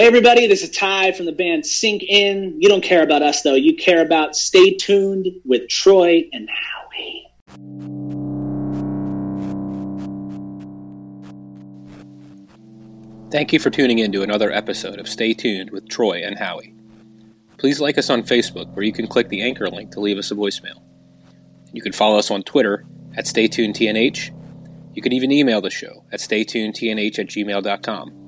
Hey, everybody, this is Ty from the band Sink In. You don't care about us, though. You care about Stay Tuned with Troy and Howie. Thank you for tuning in to another episode of Stay Tuned with Troy and Howie. Please like us on Facebook, where you can click the anchor link to leave us a voicemail. You can follow us on Twitter at StayTunedTNH. You can even email the show at StayTunedTNH at gmail.com.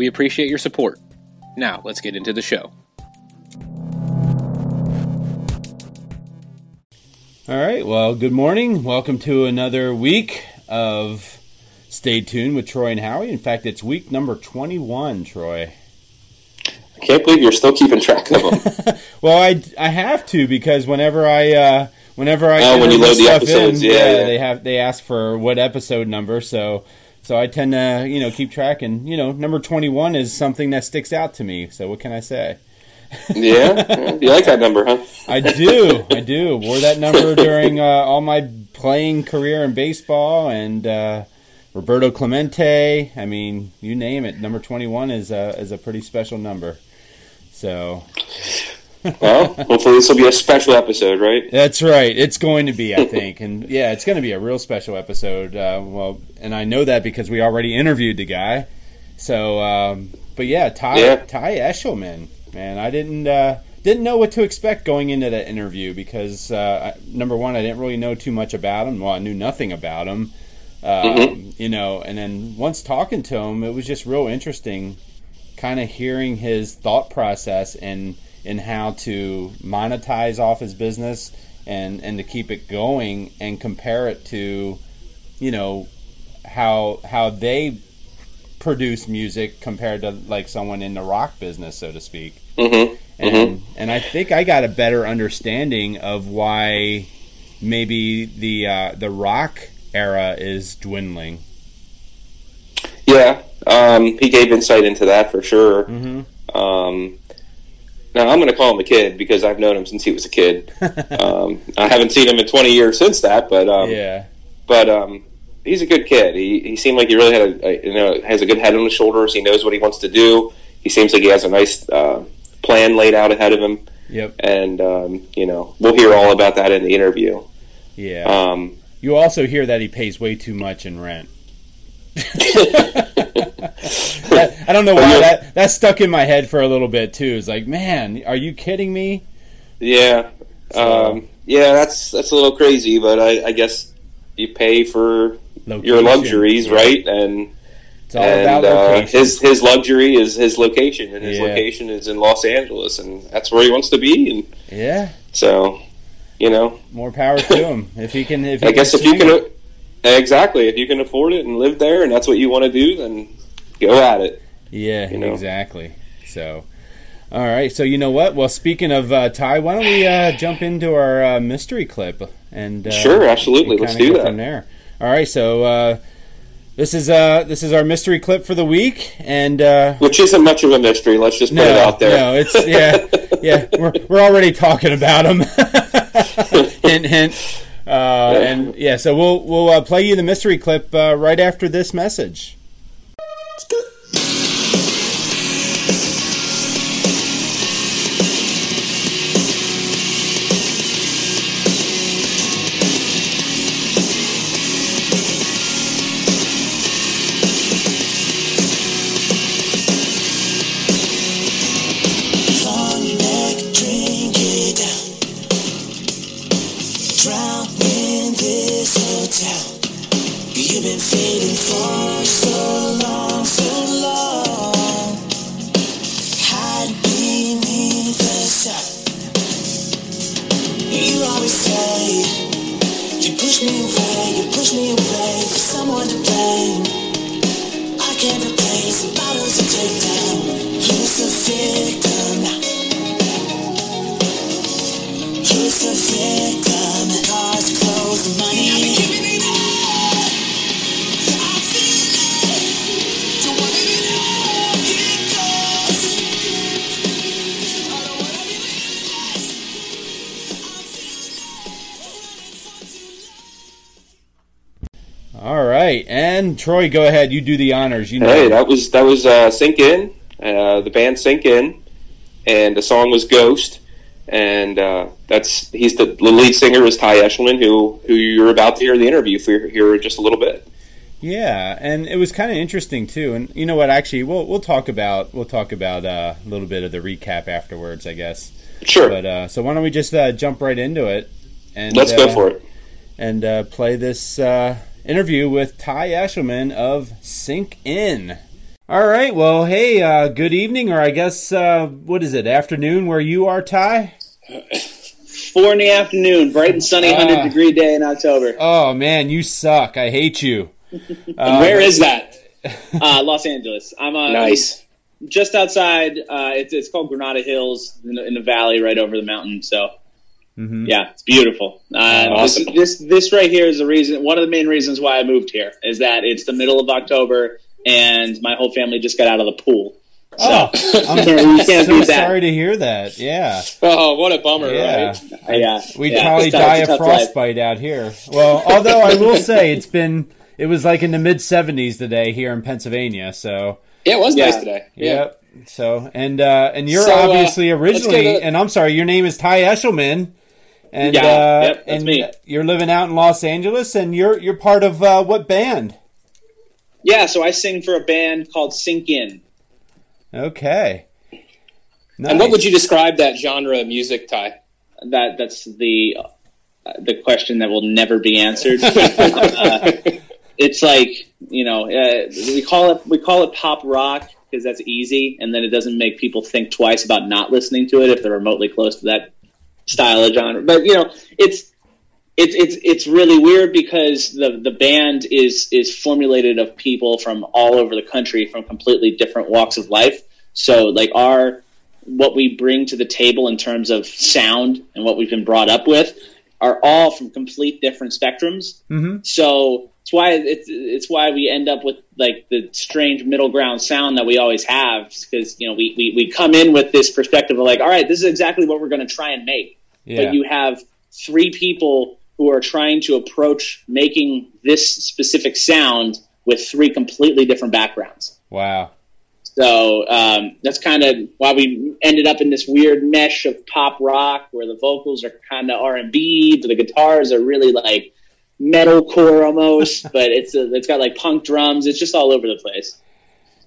We appreciate your support. Now, let's get into the show. All right. Well, good morning. Welcome to another week of Stay Tuned with Troy and Howie. In fact, it's week number 21, Troy. I can't believe you're still keeping track of them. well, I, I have to because whenever I uh, whenever I oh, when you load the episodes, in, yeah, yeah, yeah, they have they ask for what episode number, so so I tend to, you know, keep track. And you know, number twenty-one is something that sticks out to me. So what can I say? yeah, you like that number, huh? I do, I do. Wore that number during uh, all my playing career in baseball, and uh, Roberto Clemente. I mean, you name it. Number twenty-one is a is a pretty special number. So well, hopefully this will be a special episode, right? That's right. It's going to be, I think, and yeah, it's going to be a real special episode. Uh, well, and I know that because we already interviewed the guy. So, um, but yeah, Ty Yeah. Ty Eshelman, man, I didn't uh, didn't know what to expect going into that interview because uh, I, number one, I didn't really know too much about him. Well, I knew nothing about him. Um, You know, and then once talking to him, it was just real interesting, kind of hearing his thought process and and how to monetize off his business and and to keep it going and compare it to, you know, how how they produce music compared to like someone in the rock business, so to speak. Mm-hmm. And and I think I got a better understanding of why maybe the uh, the rock era is dwindling. Yeah, um, he gave insight into that for sure. Mm-hmm. Um, now I'm going to call him a kid because I've known him since he was a kid. um, I haven't seen him in 20 years since that, but um, yeah, but um, he's a good kid. He, he seemed like he really had a, a you know has a good head on his shoulders. He knows what he wants to do. He seems like he has a nice uh, plan laid out ahead of him. yep, And um, you know we'll hear all about that in the interview. yeah. Um, you also hear that he pays way too much in rent. I don't know why you- that that stuck in my head for a little bit too. It's like, man, are you kidding me? Yeah, um, yeah, that's that's a little crazy, but I, I guess you pay for your luxuries, Yeah. right? And It's all and about uh, his his luxury is his location, and his Yeah. location is in Los Angeles, and that's where he wants to be. And yeah, so, you know, more power to him if he can. If he I guess if you can, it. exactly, if you can afford it and live there, and that's what you want to do, then go at it. Yeah, you know. exactly. So, all right. So you know what? Well, speaking of uh, Ty, why don't we uh, jump into our uh, mystery clip and uh, Sure, absolutely. and Let's do that. from there. All right. So uh, this is uh, this is our mystery clip for the week, and uh, Which isn't much of a mystery. Let's just put no, it out there. no, it's yeah, yeah. We're we're already talking about him. hint, hint. Uh, and yeah, so we'll we'll uh, play you the mystery clip uh, right after this message. We've been fading for so long, so long. Hide beneath the sun. You always say, You push me away, you push me away for someone to blame. I can't replace bottles take. Who's the victim? Who's the victim? The cars, clothes, money. All right, and Troy, go ahead. You do the honors. You know. Hey, that was that was uh, Sink In. Uh, the band Sink In, and the song was Ghost. And uh, that's he's the, the lead singer is Ty Eshelman, who who you're about to hear in the interview for here just a little bit. Yeah, and it was kind of interesting too. And you know what? Actually, we'll we'll talk about we'll talk about uh, a little bit of the recap afterwards, I guess. Sure, But uh, so why don't we just uh, jump right into it? And let's go for it. and uh, play this uh, interview with Ty Eshelman of Sink In. All right. Well, hey, uh, good evening, or I guess uh, what is it? Afternoon where you are, Ty? Four in the afternoon, bright and sunny, Ah. hundred degree day in October. Oh man, you suck. I hate you. And where is that? Uh, Los Angeles. I'm uh, Nice. just outside. Uh, it's it's called Granada Hills in the, in the valley, right over the mountain. So. Mhm. Yeah, it's beautiful. Uh, Awesome. This, this this right here is the reason. One of the main reasons why I moved here is that it's the middle of October and my whole family just got out of the pool. So Oh, I'm you can't so that. sorry to hear that. Yeah, Oh, what a bummer, yeah. right? Uh, yeah, We'd yeah, probably tough- die of a tough life. frostbite out here. Well, although I will say it's been it was like in the mid 70s today here in Pennsylvania. So Yeah, it was Yeah. nice today. Yeah. Yep. So and uh, and you're So, uh, obviously let's originally, go and I'm sorry, your name is Ty Eshelman, and Yeah, uh, yep, that's and me. you're living out in Los Angeles, and you're you're part of uh, what band? Yeah, so I sing for a band called Sink In. Okay. And what would you describe that genre of music, Ty? That that's the uh, the question that will never be answered. uh, it's like you know uh, we call it we call it pop rock because that's easy, and then it doesn't make people think twice about not listening to it if they're remotely close to that style of genre. But you know, it's it's it's it's really weird because the the band is is formulated of people from all over the country from completely different walks of life. So like our what we bring to the table in terms of sound and what we've been brought up with are all from complete different spectrums. Mhm. So it's why it's it's why we end up with like the strange middle ground sound that we always have because you know we, we we come in with this perspective of like all right this is exactly what we're going to try and make Yeah. but you have three people who are trying to approach making this specific sound with three completely different backgrounds. wow. So um, that's kind of why we ended up in this weird mesh of pop rock, where the vocals are kind of R and B, but the guitars are really like metalcore almost, but it's a, it's got like punk drums. It's just all over the place.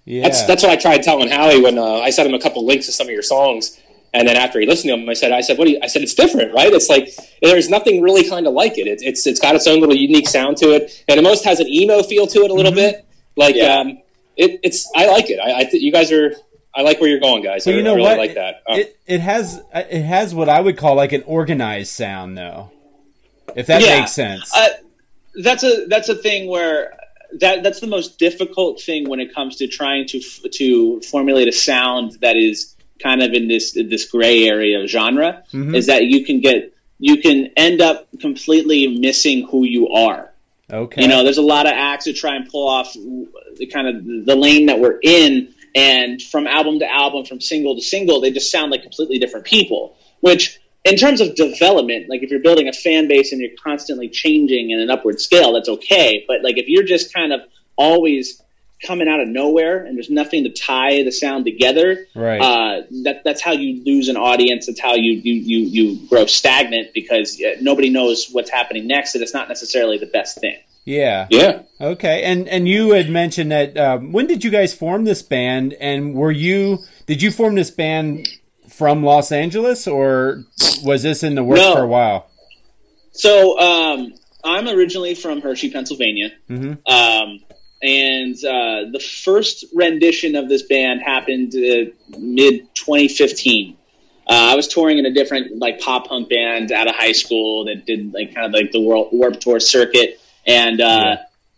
Yeah. That's that's what I tried telling Howie when uh, I sent him a couple links to some of your songs, and then after he listened to him, I said, I said, what do you? I said, it's different, right? It's like there's nothing really kind of like it. it. It's it's got its own little unique sound to it, and it most has an emo feel to it a little bit. Like Yeah. um, it, it's I like it. I, I th- you guys are. I like where you're going, guys. Well, I, you know I really what? like that. Uh, It it has it has what I would call like an organized sound though. If that Yeah. makes sense. Uh, that's a that's a thing where that that's the most difficult thing when it comes to trying to f- to formulate a sound that is kind of in this this gray area of genre Mhm. is that you can get you can end up completely missing who you are. okay. You know, there's a lot of acts that try and pull off the kind of the lane that we're in, and from album to album, from single to single, they just sound like completely different people. Which, in terms of development, like if you're building a fan base and you're constantly changing in an upward scale, that's okay. But like if you're just kind of always coming out of nowhere and there's nothing to tie the sound together, right. uh, that that's how you lose an audience. That's how you you you, you grow stagnant because uh, nobody knows what's happening next, and it's not necessarily the best thing. yeah. yeah. Okay. And and you had mentioned that um, when did you guys form this band and were you did you form this band from Los Angeles or was this in the works No. for a while? So um, I'm originally from Hershey, Pennsylvania, Mhm. um, and uh, the first rendition of this band happened uh, mid 2015. Uh, I was touring in a different like pop punk band out of high school that did like kind of like the World Warped Tour circuit, and uh, Yeah.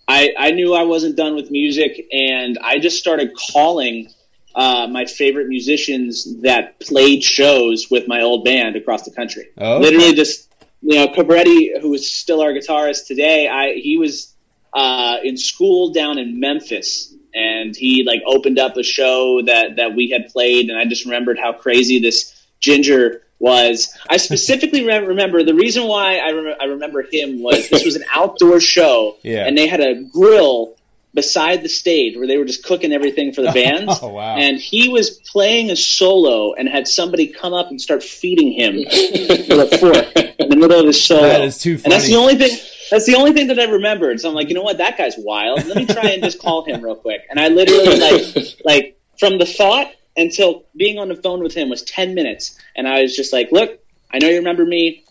I, I knew I wasn't done with music, and I just started calling uh, my favorite musicians that played shows with my old band across the country Oh, literally just you know, Cabretti, who is still our guitarist today, I he was uh, in school down in Memphis, and he like opened up a show that that we had played, and I just remembered how crazy this Ginger was. I specifically re- remember the reason why I, rem- I remember him was this was an outdoor show, Yeah. and they had a grill beside the stage where they were just cooking everything for the bands. Oh, wow. And he was playing a solo and had somebody come up and start feeding him with a fork in the middle of his solo. That is too funny. And that's the only thing. That's the only thing that I remembered. So I'm like, you know what? That guy's wild. Let me try and just call him real quick. And I literally like, like from the thought until being on the phone with him was 10 minutes. And I was just like, look, I know you remember me.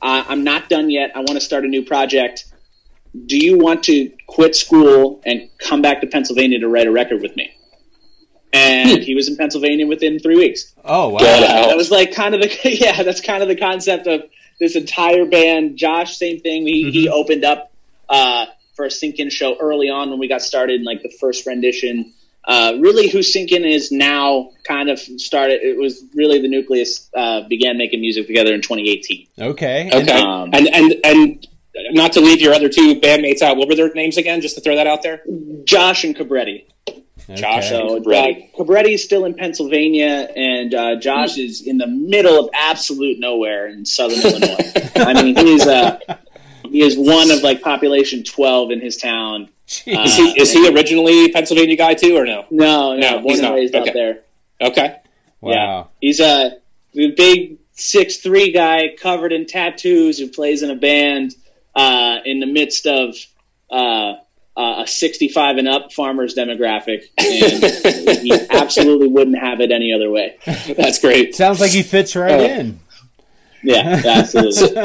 Uh, I'm not done yet. I want to start a new project. Do you want to quit school and come back to Pennsylvania to write a record with me? And he was in Pennsylvania within three weeks. Oh wow. Get. That was like kind of the yeah. That's kind of the concept of this entire band. Josh, same thing. He he opened up uh, for a Sink In show early on when we got started, in, like the first rendition. Uh, really, who Sink In is now kind of started. It was really the nucleus uh, began making music together in 2018. Okay. Okay, Um, and and and not to leave your other two bandmates out. What were their names again? Just to throw that out there. Josh and Cabretti. Josh okay. So Cabretti. uh, Cabretti is still in Pennsylvania, and uh, Josh is in the middle of absolute nowhere in southern Illinois. I mean, he's uh, he is one of like population twelve in his town. Jeez. Is he is he originally a Pennsylvania guy too, or no? No, no, No, he's not. raised Okay. out there. Okay. wow. He's a big six three guy covered in tattoos who plays in a band uh, in the midst of uh, uh, a sixty five and up farmers demographic, and he absolutely wouldn't have it any other way. That's great. Sounds like he fits right Uh, in. Yeah, absolutely.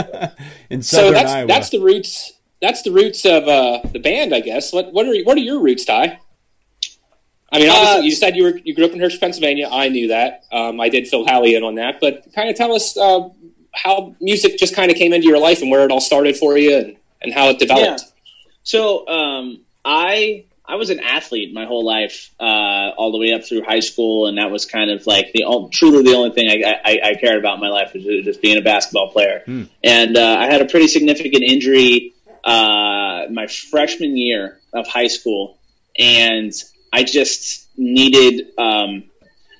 in So southern that's Iowa. that's the roots. That's the roots of uh, the band, I guess. What what are what are your roots, Ty? I mean, obviously, Uh, you said you were you grew up in Hershey, Pennsylvania. I knew that. Um, I did fill Howie in on that, but kind of tell us uh, how music just kind of came into your life and where it all started for you and, and how it developed. So um, I I was an athlete my whole life, uh, all the way up through high school, and that was kind of like the truly the only thing I, I, I cared about in my life was just being a basketball player. And uh, I had a pretty significant injury uh, my freshman year of high school, and I just needed um,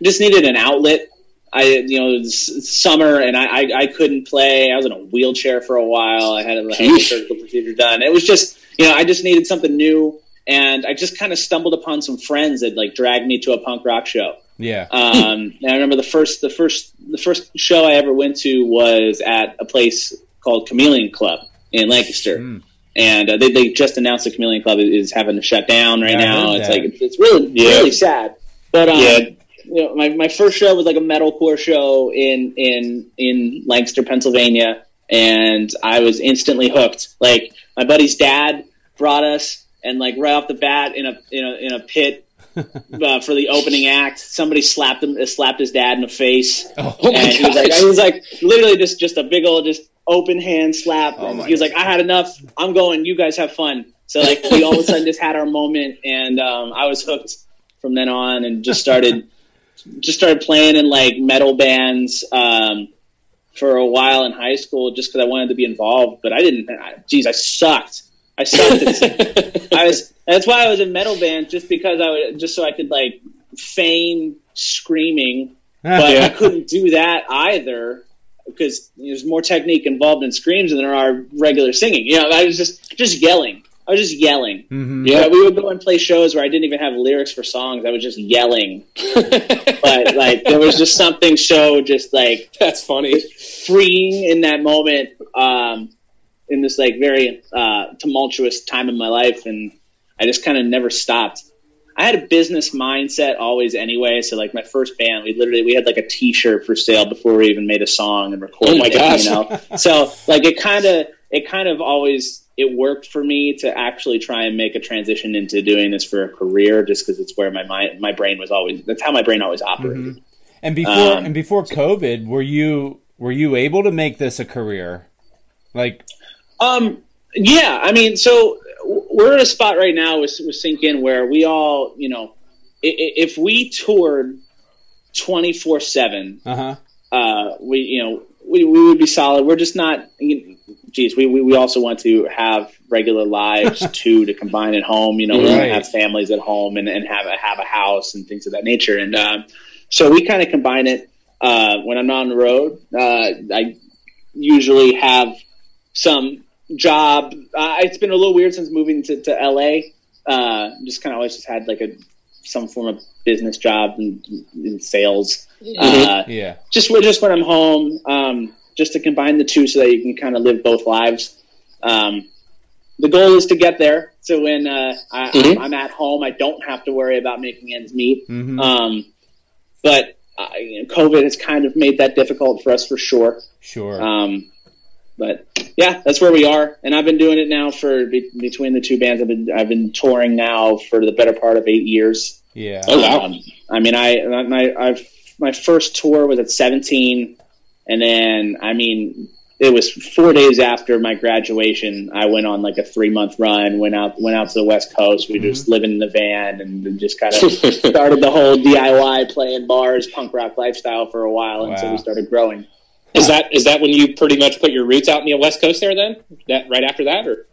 just needed an outlet. I you know it was summer and I, I I couldn't play. I was in a wheelchair for a while. I had a, had a surgical procedure done. It was just you know I just needed something new, and I just kind of stumbled upon some friends that like dragged me to a punk rock show. yeah. Um, and I remember the first the first the first show I ever went to was at a place called Chameleon Club in Lancaster. Mm. And uh, they, they just announced the Chameleon Club is, is having to shut down right Yeah, now. It's that. like it's, it's really Yeah. really sad. But um, Yeah. you know, my, my first show was like a metalcore show in in in Lancaster, Pennsylvania, and I was instantly hooked. Like my buddy's dad brought us, and like right off the bat in a in a in a pit. uh, for the opening act, somebody slapped him, slapped his dad in the face, Oh, Oh my and he was like, he was like, literally just just a big old just open hand slap. Oh and he was like, I had enough. I'm going. You guys have fun. So like we all of a sudden just had our moment, and um, I was hooked from then on, and just started just started playing in like metal bands um, for a while in high school, just because I wanted to be involved. But I didn't. I, geez, I sucked. I sucked. At, I was. That's why I was in metal bands, just because I would, just so I could like feign screaming but I couldn't do that either because there's more technique involved in screams than there are regular singing. You know, I was just just yelling. I was just yelling. Mhm. Yeah. But we would go and play shows where I didn't even have lyrics for songs. I was just yelling. But like there was just something so just like That's funny. freeing in that moment, um, in this like very uh, tumultuous time in my life, and I just kind of never stopped. I had a business mindset always anyway. So like my first band, we literally we had like a T-shirt for sale before we even made a song and recorded. Oh my it, gosh. You know, so like it kind of it kind of always it worked for me to actually try and make a transition into doing this for a career, just because it's where my mind my brain was always that's how my brain always operated. And before Um, and before COVID, were you were you able to make this a career? Like, Um, yeah, I mean, so we're in a spot right now with, with Sink In where we all, you know, if we toured twenty four seven, uh huh. uh, we, you know, we we, would be solid. We're just not. You know, geez, we, we we also want to have regular lives too to combine at home. You know, we want to have families at home and, and have a have a house and things of that nature. And um, so we kind of combine it. Uh, when I'm not on the road, uh, I usually have some job. Uh, it's been a little weird since moving to, to LA. Uh, just kind of always just had like a some form of business job in, in sales. Uh, Yeah. just just when I'm home, um, just to combine the two so that you can kind of live both lives. Um, the goal is to get there. So when uh, I, Mhm. I'm at home, I don't have to worry about making ends meet. hmm Um, but uh, you know, COVID has kind of made that difficult for us for sure. Sure. Um, but yeah, that's where we are, and I've been doing it now for be, between the two bands. I've been I've been touring now for the better part of eight years. yeah. Oh, wow. Um, I mean, I my I've my first tour was at 17, and then I mean, it was four days after my graduation. I went on like a three month run. went out went out to the West Coast. We just living in the van and just kind of started the whole DIY playing bars, punk rock lifestyle for a while until Wow. we started growing. Is that is that when you pretty much put your roots out in the West Coast there? Then that right after that, or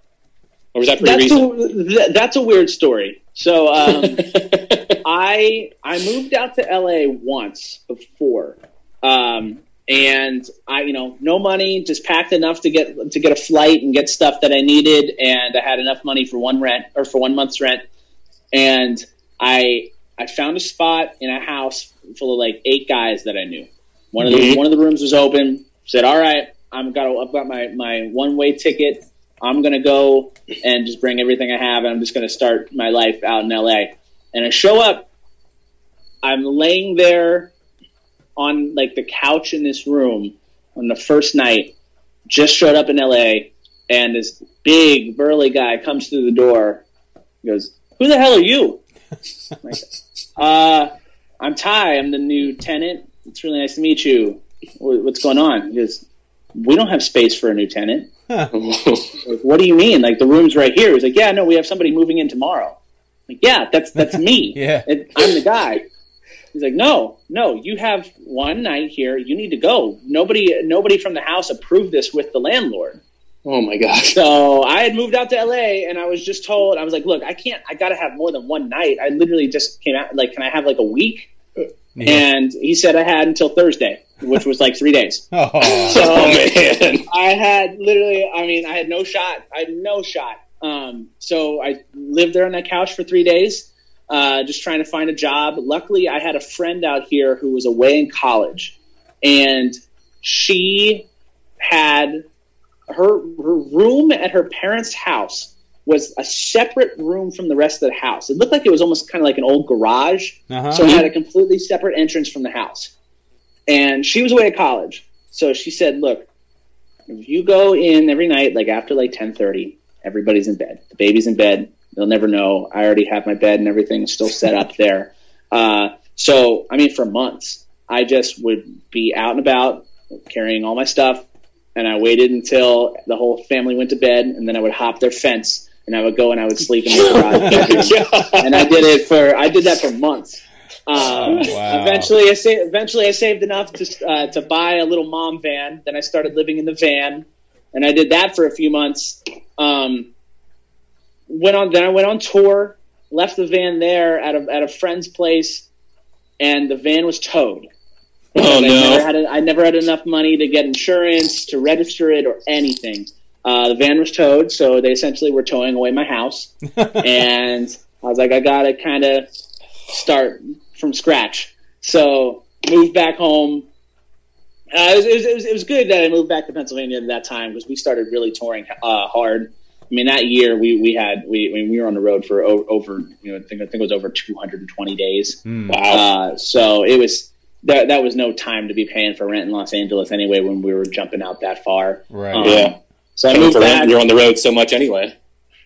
or was that pretty That's recent? a, th- that's a weird story. So um, I I moved out to LA once before, um, and I you know no money, just packed enough to get to get a flight and get stuff that I needed, and I had enough money for one rent or for one month's rent, and I I found a spot in a house full of like eight guys that I knew. One of the one of the rooms was open. Said, "All right, I'm got I've got my my one way ticket. I'm gonna go and just bring everything I have, and I'm just gonna start my life out in LA." And I show up. I'm laying there on like the couch in this room on the first night. Just showed up in LA, and this big burly guy comes through the door. He goes, "Who the hell are you?" I'm like, uh, I'm Ty. I'm the new tenant. It's really nice to meet you. What's going on? He goes, "We don't have space for a new tenant." Like, what do you mean? Like the room's right here. He's like, yeah, no, we have somebody moving in tomorrow. Like, yeah, that's that's me. Yeah. It- I'm the guy. He's like, no, no, you have one night here. You need to go. Nobody, nobody from the house approved this with the landlord. oh my gosh! So I had moved out to LA, and I was just told, I was like, look, I can't. I got to have more than one night. I literally just came out. Like, can I have like a week? Yeah. And he said I had until Thursday, which was like three days. Oh, So Oh man! I had literally, I mean, I had no shot. I had no shot. Um, so I lived there on that couch for three days, uh, just trying to find a job. Luckily, I had a friend out here who was away in college, and she had her her room at her parents' house was a separate room from the rest of the house. It looked like it was almost kind of like an old garage. uh-huh. So it had a completely separate entrance from the house. And she was away at college. So she said, look, if you go in every night, like after like 1030, everybody's in bed. The baby's in bed. They'll never know. I already have my bed and everything still set up there. Uh, so, I mean, for months, I just would be out and about carrying all my stuff. And I waited until the whole family went to bed. And then I would hop their fence and I would go and I would sleep in the garage. and I did it for I did that for months. Um, Wow. Eventually, I sa- eventually I saved enough to uh, to buy a little mom van. Then I started living in the van, and I did that for a few months. Um, went on then I went on tour. Left the van there at a at a friend's place, and the van was towed. Oh I never no! had I never had enough money to get insurance to register it or anything. Uh, the van was towed, so they essentially were towing away my house, and I was like, I gotta kind of start from scratch. So moved back home. Uh, it, was, it, was, it, was, good that I moved back to Pennsylvania at that time because we started really touring uh, hard. I mean, that year we, we had we I mean, we were on the road for o- over you know I think I think it was over 220 days. Hmm. Wow! Uh, so it was that that was no time to be paying for rent in Los Angeles anyway when we were jumping out that far. Right. Um, Yeah. So I moved back. You're on the road so much anyway.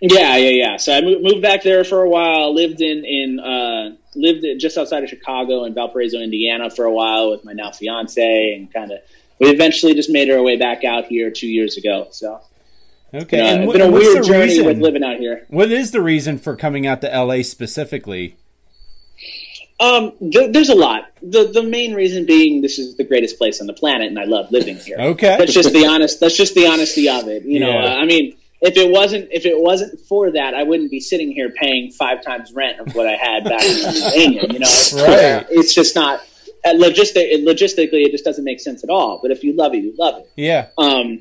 Yeah, yeah, yeah. So I moved, moved back there for a while. Lived in in uh, lived just outside of Chicago in Valparaiso, Indiana, for a while with my now fiance, and kind of we eventually just made our way back out here two years ago. So Okay. uh, and it's what, been a weird journey reason? with living out here. What is the reason for coming out to LA specifically? Um, th- there's a lot. The the main reason being this is the greatest place on the planet, and I love living here. Okay. That's just the honest. That's just the honesty of it. You know, Yeah. uh, I mean, if it wasn't if it wasn't for that, I wouldn't be sitting here paying five times rent of what I had back in Pennsylvania. You know, it's, Right. it's just not uh, logistic. Logistically, it just doesn't make sense at all. But if you love it, you love it. Yeah. Um,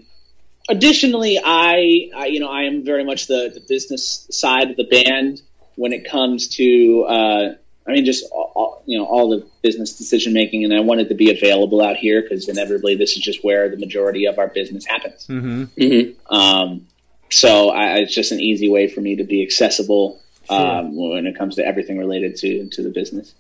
additionally, I, I you know I am very much the, the business side of the band when it comes to uh, I mean just all, all, you know all the business decision making, and I wanted to be available out here because inevitably this is just where the majority of our business happens. Mm-hmm. Mm-hmm. Um, so I, it's just an easy way for me to be accessible um, when it comes to everything related to to the business.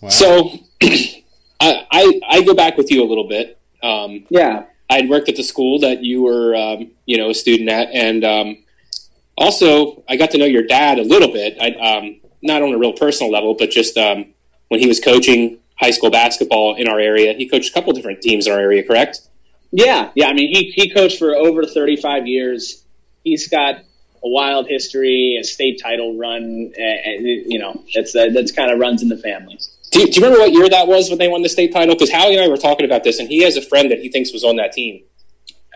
Wow. So, I, I I go back with you a little bit. Um, Yeah. I had worked at the school that you were, um, you know, a student at, and um, also I got to know your dad a little bit. I, um, not on a real personal level, but just um, when he was coaching high school basketball in our area, he coached a couple different teams in our area. Correct? Yeah, yeah. I mean, he he coached for over 35 years. He's got a wild history, a state title run, and you know that's uh, that's kind of runs in the family. Do, do you remember what year that was when they won the state title? Because Howie and I were talking about this, and he has a friend that he thinks was on that team.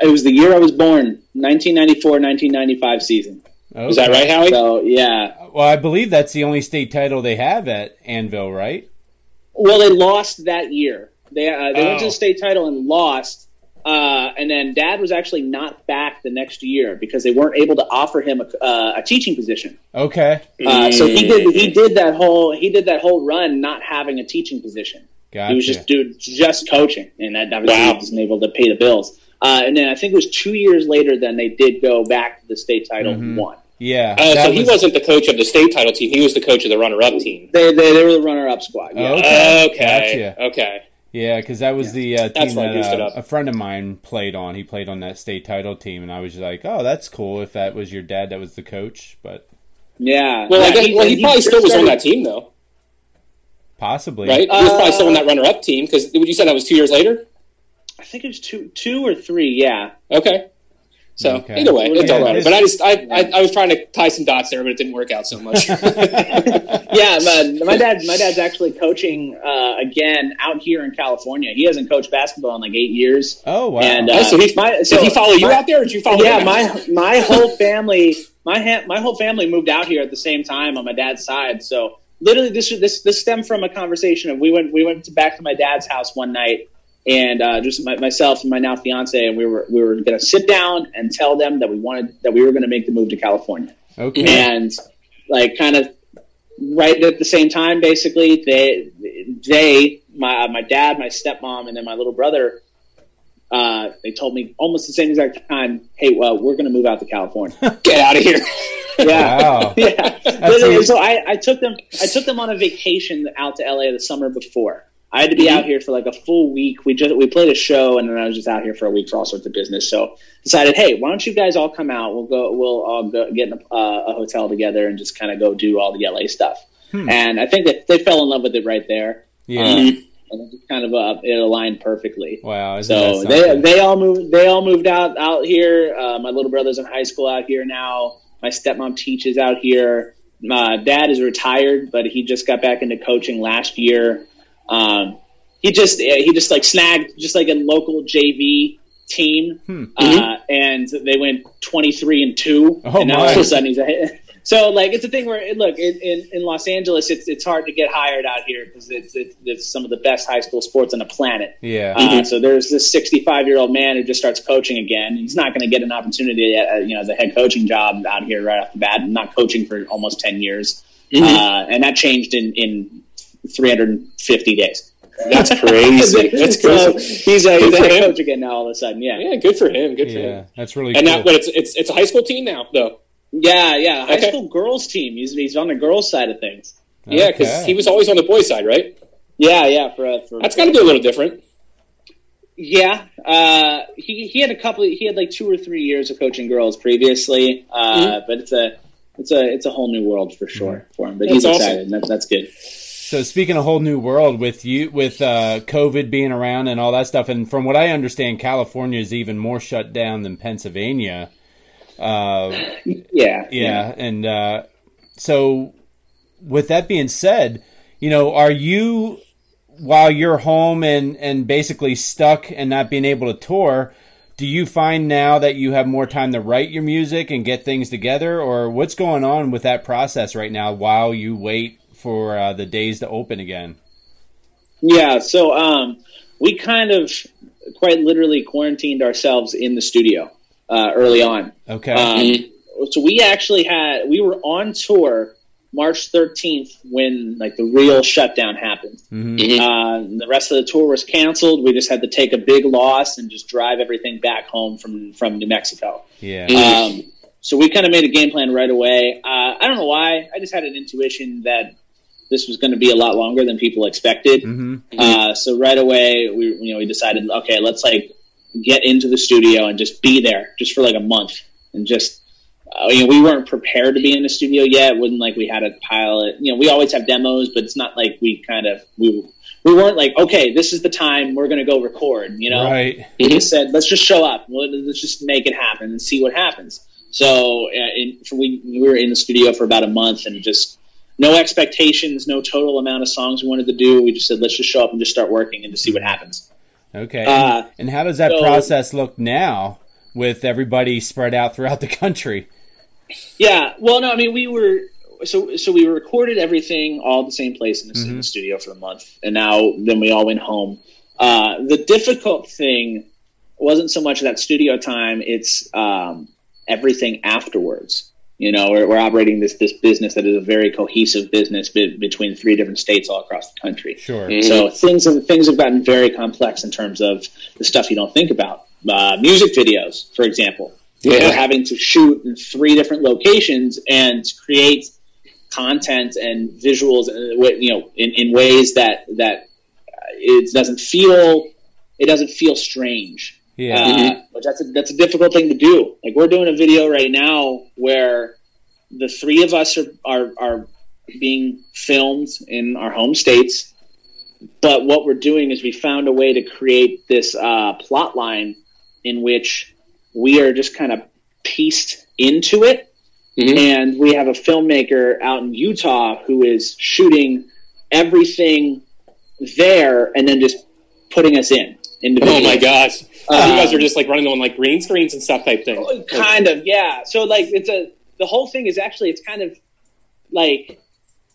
It was the year I was born, 1994-1995 season. Is that right, Howie? So yeah. Well, I believe that's the only state title they have at Annville, right? Well, they lost that year. They uh, they went to Oh. the state title and lost. Uh, and then Dad was actually not back the next year because they weren't able to offer him a, uh, a teaching position. Okay. Uh, so he did he did that whole he did that whole run not having a teaching position. Gotcha. He was just dude just coaching, and that obviously Wow. wasn't able to pay the bills. Uh, and then I think it was two years later. Then they did go back to the state title and won. Yeah. Uh, that so he was- wasn't the coach of the state title team; he was the coach of the runner-up team. They they, they were the runner up squad. Yeah. Oh, Okay. Okay, Gotcha. okay. Yeah, because that was the uh, team that uh, a friend of mine played on. He played on that state title team, and I was just like, "Oh, that's cool." If that was your dad, that was the coach, but yeah. Well, I Yeah, guess, well, he, probably just still was on that team, though, possibly. right? he was probably still on Uh, that runner-up team because you said that was two years later. I think it was two two or three. Yeah. Okay. So Okay. either way, it Yeah, don't matter. But I just I, I I was trying to tie some dots there, but it didn't work out so much. yeah, my, my dad's my dad's actually coaching uh, again out here in California. He hasn't coached basketball in like eight years. Oh wow. And, Oh, uh, so he my- did so he follow you my- out there, or did you follow? yeah, him my my whole family, my ha- my whole family moved out here at the same time on my dad's side. So literally, this this this stemmed from a conversation of we went we went to, back to my dad's house one night, and uh, just my, myself and my now fiance, and we were we were going to sit down and tell them that we wanted that we were going to make the move to California okay. and like kind of right at the same time basically they they my my dad my stepmom and then my little brother uh, they told me almost the same exact time hey well we're going to move out to california Get out of here. yeah Wow. yeah That's so I, I took them i took them on a vacation out to la the summer before I had to be out here for like a full week. We just we played a show, and then I was just out here for a week for all sorts of business. So decided, hey, why don't you guys all come out? We'll go. We'll all go get in a, uh, a hotel together and just kind of go do all the LA stuff. And I think that they fell in love with it right there. Yeah. Um, and it just kind of uh, it aligned perfectly. wow. So they they all moved they all moved out out here. Uh, my little brother's in high school out here now. My stepmom teaches out here. My dad is retired, but he just got back into coaching last year. Um, he just he just like snagged just like a local JV team, Hmm. uh, and they went twenty three and two. Oh, and now my. all of a sudden he's a so like it's a thing where look in, in, in Los Angeles it's it's hard to get hired out here because it's, it's it's some of the best high school sports on the planet. yeah. Uh, so there's this 65 year old man who just starts coaching again. He's not going to get an opportunity, at, uh, you know, as a head coaching job out here right off the bat. Not coaching for almost 10 years, uh, and that changed in in 350 days. That's crazy. That's So crazy. he's a, he's a head him. coach again now. All of a sudden, yeah, Yeah, good for him. Good for yeah. him. That's really And cool. now, but it's it's it's a high school team now, though. yeah, yeah. High Okay. school girls team. He's he's on the girls side of things. Yeah, because he was always on the boys' side, right? Yeah, yeah. For, uh, for That's got to be a little different. Yeah, uh, he he had a couple. He had like two or three years of coaching girls previously, uh, Mm-hmm. but it's a it's a it's a whole new world for sure for him. But That's he's awesome. excited, and that, that's good. So speaking a whole new world with you with uh, COVID being around and all that stuff, and from what I understand, California is even more shut down than Pennsylvania. Uh, Yeah, yeah, and uh, so with that being said, you know, are you while you're home and and basically stuck and not being able to tour? Do you find now that you have more time to write your music and get things together, or what's going on with that process right now while you wait for uh, the days to open again? Yeah, so um, we kind of quite literally quarantined ourselves in the studio uh, early on. Okay. Um, so we actually had we were on tour March 13th when like the real shutdown happened. Mhm. Uh, the rest of the tour was canceled. We just had to take a big loss and just drive everything back home from from New Mexico. Yeah. Um, so we kind of made a game plan right away. Uh, I don't know why. I just had an intuition that this was going to be a lot longer than people expected. hmm Uh, so right away, we you know we decided, okay, let's like get into the studio and just be there just for like a month and just. Uh, you know, we weren't prepared to be in the studio yet. It wasn't like we had a pilot. You know, we always have demos, but it's not like we kind of we we weren't like, okay, this is the time we're going to go record. You know, Right. we just said, let's just show up. Let's just make it happen and see what happens. So uh, in, we, we were in the studio for about a month and just no expectations, no total amount of songs we wanted to do. We just said, let's just show up and just start working and to see what happens. Okay. Uh, and how does that so- process look now with everybody spread out throughout the country? Yeah. Well, no, I mean, we were so so we recorded everything all at the same place in the, in the studio for a month, and now then we all went home. Uh, the difficult thing wasn't so much that studio time; it's um, everything afterwards. You know, we're, we're operating this this business that is a very cohesive business be, between three different states all across the country. Sure. So things have, things have gotten very complex in terms of the stuff you don't think about. Uh, music videos, for example. Yeah. We're having to shoot in three different locations and create content and visuals, uh, you know, in, in ways that that uh, it doesn't feel it doesn't feel strange. Yeah. Uh, which that's a, that's a difficult thing to do. Like we're doing a video right now where the three of us are, are, are being filmed in our home states. But what we're doing is we found a way to create this uh, plot line in which we are just kind of pieced into it. Mhm. And we have a filmmaker out in Utah who is shooting everything there and then just putting us in. Oh my gosh! you Um, guys are just like running on like green screens and stuff type thing. Like, kind of yeah so like it's a the whole thing is actually it's kind of like